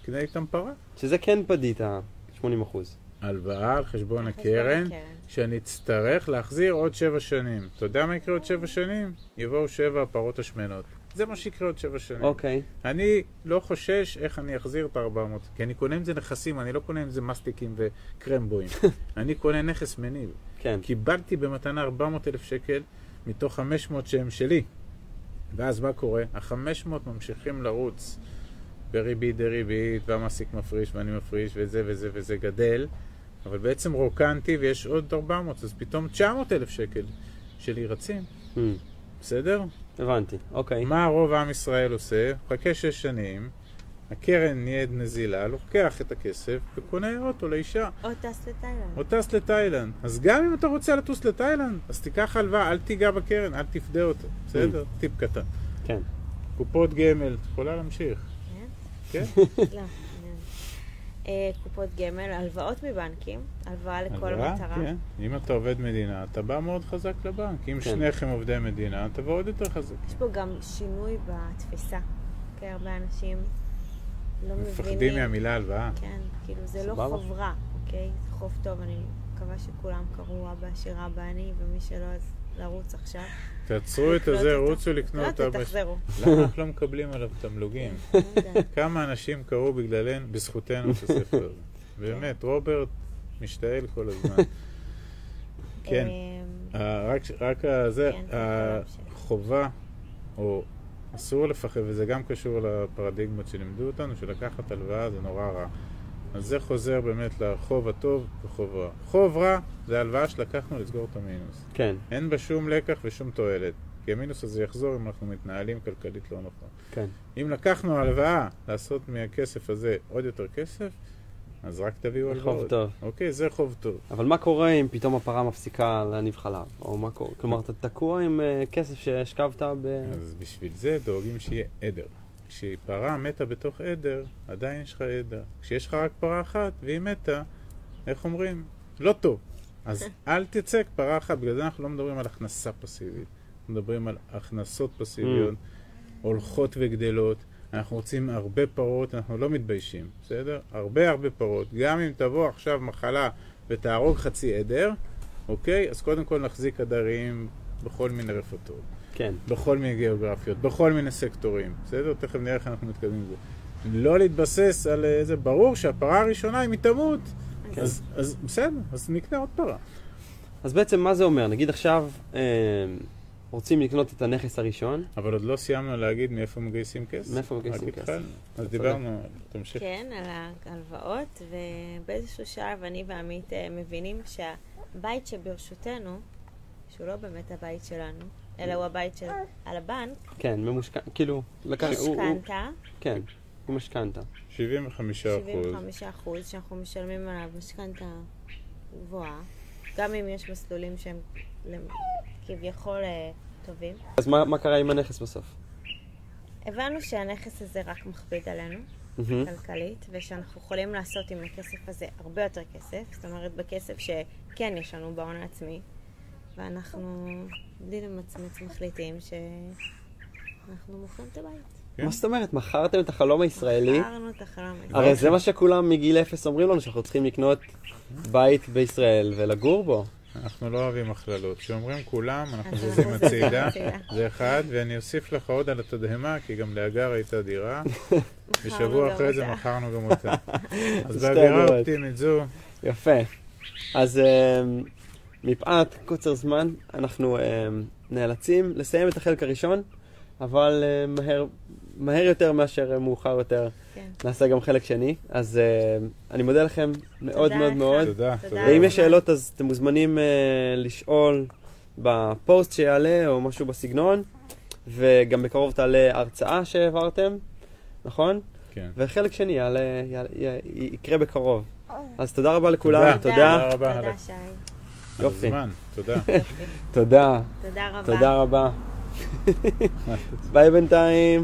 קנה איתם פרה. שזה כן פדית, ה-80 אחוז. הלוואה על חשבון הקרן. שאני אצטרך להחזיר עוד שבע שנים. אתה יודע מה יקרה עוד שבע שנים? יבואו שבע הפרות השמנות. זה מה שיקרה עוד שבע שנים. אוקיי. אני לא חושש איך אני אחזיר את ה-400, כי אני קונה עם זה נכסים, אני לא קונה עם זה מסטיקים וקרמבויים. [LAUGHS] אני קונה נכס מניב. כן. קיבלתי במתנה 400 אלף שקל מתוך 500 שהם שלי. ואז מה קורה? ה-500 ממשיכים לרוץ בריבית דריבית, והמעסיק מפריש ואני מפריש, וזה וזה וזה גדל, אבל בעצם רוקנתי ויש עוד 400, אז פתאום 900 אלף שקל שלי רצים, Hmm, בסדר? הבנתי. אוקיי. מה רוב עם ישראל עושה? חכה שש שנים, הקרן נהיית נזילה, לוקח את הכסף וקונה אוטו לאישה. או טס לתאילנד. או טס לתאילנד. אז גם אם אתה רוצה לטוס לתאילנד, אז תיקח הלוואה, אל תיגע בקרן, אל תפדה אותו. בסדר? טיפ קטן. כן. קופות גמל, את יכולה להמשיך. כן? כן? לא. [LAUGHS] אה, קופות גמל, הלוואות מבנקים, הלוואה לכל הלוואה? המטרה. כן. אם אתה עובד מדינה, אתה בא מאוד חזק לבנק. אם כן. שניכם עובדי מדינה, תבוא עוד יותר חזק. יש פה גם שינוי בתפיסה. כי הרבה אנשים לא מבינים. מפחדים מהמילה הלוואה. כן, כאילו זה לא סבבה. רע, אוקיי? זה חוב טוב, אני מקווה שכולם קראו אבא עשיר אבא אני, ומי שלא אז לרוץ עכשיו. תעצרו את הזה. רוצו לקנות לא, אבא. תחזרו. למה אנחנו לא מקבלים עליו תמלוגים? [LAUGHS] לא. כמה אנשים קראו בגללנו, בזכותנו את הספר הזה. [LAUGHS] באמת, רוברט משתעל כל הזמן. [LAUGHS] כן. אמ, אה, רק, זה, כן, אתה יכול להמשיך. החובה, או אסור לפחד, וזה גם קשור לפרדיגמות שלימדו אותנו, שלקחת הלוואה זה נורא רע. אז זה חוזר באמת לחוב הטוב וחוב רע. חוב רע זה הלוואה שלקחנו לסגור את המינוס. כן. אין בה שום לקח ושום תועלת. כי המינוס הזה יחזור אם אנחנו מתנהלים כלכלית לא נכון. כן. אם לקחנו הלוואה לעשות מהכסף הזה עוד יותר כסף, אז רק תביאו הלוואות. חוב טוב. אוקיי, זה חוב טוב. אבל מה קורה אם פתאום הפרה מפסיקה להניב חלב? או מה קורה? כלומר, אתה תקוע עם אה, כסף שהשכבת ב... אז בשביל זה דואגים שיהיה עדר. כשפרה מתה בתוך עדר, עדיין יש לך עדר. כשיש לך רק פרה אחת והיא מתה, איך אומרים? לא טוב. אז [LAUGHS] אל תצא פרה אחת, בגלל זה אנחנו לא מדברים על הכנסה פסיבית. אנחנו מדברים על הכנסות פסיביות, הולכות וגדלות. אנחנו רוצים הרבה פרות, אנחנו לא מתביישים, בסדר? הרבה הרבה פרות. גם אם תבוא עכשיו מחלה ותהרוג חצי עדר, אוקיי? אז קודם כל נחזיק עדרים בכל מיני רפתות. כן. בכל מיני גיאוגרפיות, בכל מיני סקטורים, בסדר? תכף נראה איך אנחנו מתקדמים עם זה. לא להתבסס על איזה, ברור שהפרה הראשונה, אם היא תמות, כן. אז, אז בסדר, אז נקנה עוד פרה. אז בעצם מה זה אומר? נגיד עכשיו אה, רוצים לקנות את הנכס הראשון, אבל עוד לא סיימנו להגיד מאיפה מגייסים כסף. מאיפה מגייסים כסף. אז דיברנו, תמשיך. כן, על ההלוואות, ובאיזשהו שלב אני ועמית אה, מבינים שהבית שברשותנו, שהוא לא באמת הבית שלנו, אלא הוא הבית של על הבנק, כן, ממושכנ... כאילו. הוא- הוא- משכנתה, כן, עם משכנתה. 75 אחוז. 75 אחוז, שאנחנו משלמים עליו משכנתה גבוהה, גם אם יש מסלולים שהם כביכול אה, טובים. אז מה מה קרה עם הנכס בסוף? הבנו שהנכס הזה רק מכביד עלינו. מהמם. כלכלית, ושאנחנו יכולים לעשות עם הכסף הזה הרבה יותר כסף, זאת אומרת בכסף שכן יש לנו בהון העצמי, ואנחנו בלי למצמץ מחליטים שאנחנו מוכרים את הבית. כן. מה זאת אומרת? מכרתם את החלום הישראלי? מכרנו את החלום הזה. הרי זה מה שכולם מגיל אפס אומרים לנו, שאנחנו צריכים לקנות בית בישראל ולגור בו. אנחנו לא אוהבים הכללות. כשאומרים כולם, אנחנו זזים הצידה. זה אחד, ואני אוסיף לך עוד על התדהמה, כי גם להגר הייתה דירה, [LAUGHS] ושבוע אחרי זה. מכרנו גם אותה. [LAUGHS] אז באווירה. אופטימית זו, יפה. אז אה, מפאת קוצר זמן, אנחנו אה, נאלצים לסיים את החלק הראשון, אבל אה, מהר יותר מאשר מאוחר יותר, כן. נעשה גם חלק שני. אז אה, אני מודה לכם מאוד מאוד לך. מאוד. תודה, תודה. ואם. יש שאלות אז אתם מוזמנים אה, לשאול בפוסט שיעלה או משהו בסגנון, וגם בקרוב תעלה הרצאה שהעברתם, נכון? כן. וחלק שני יעלה, יעלה, י- יקרה בקרוב. אז תודה רבה לכולם, תודה. תודה. תודה רבה. תודה, שי. יופי. הזמן, תודה. [LAUGHS] תודה, תודה רבה. תודה רבה. ביי בינתיים.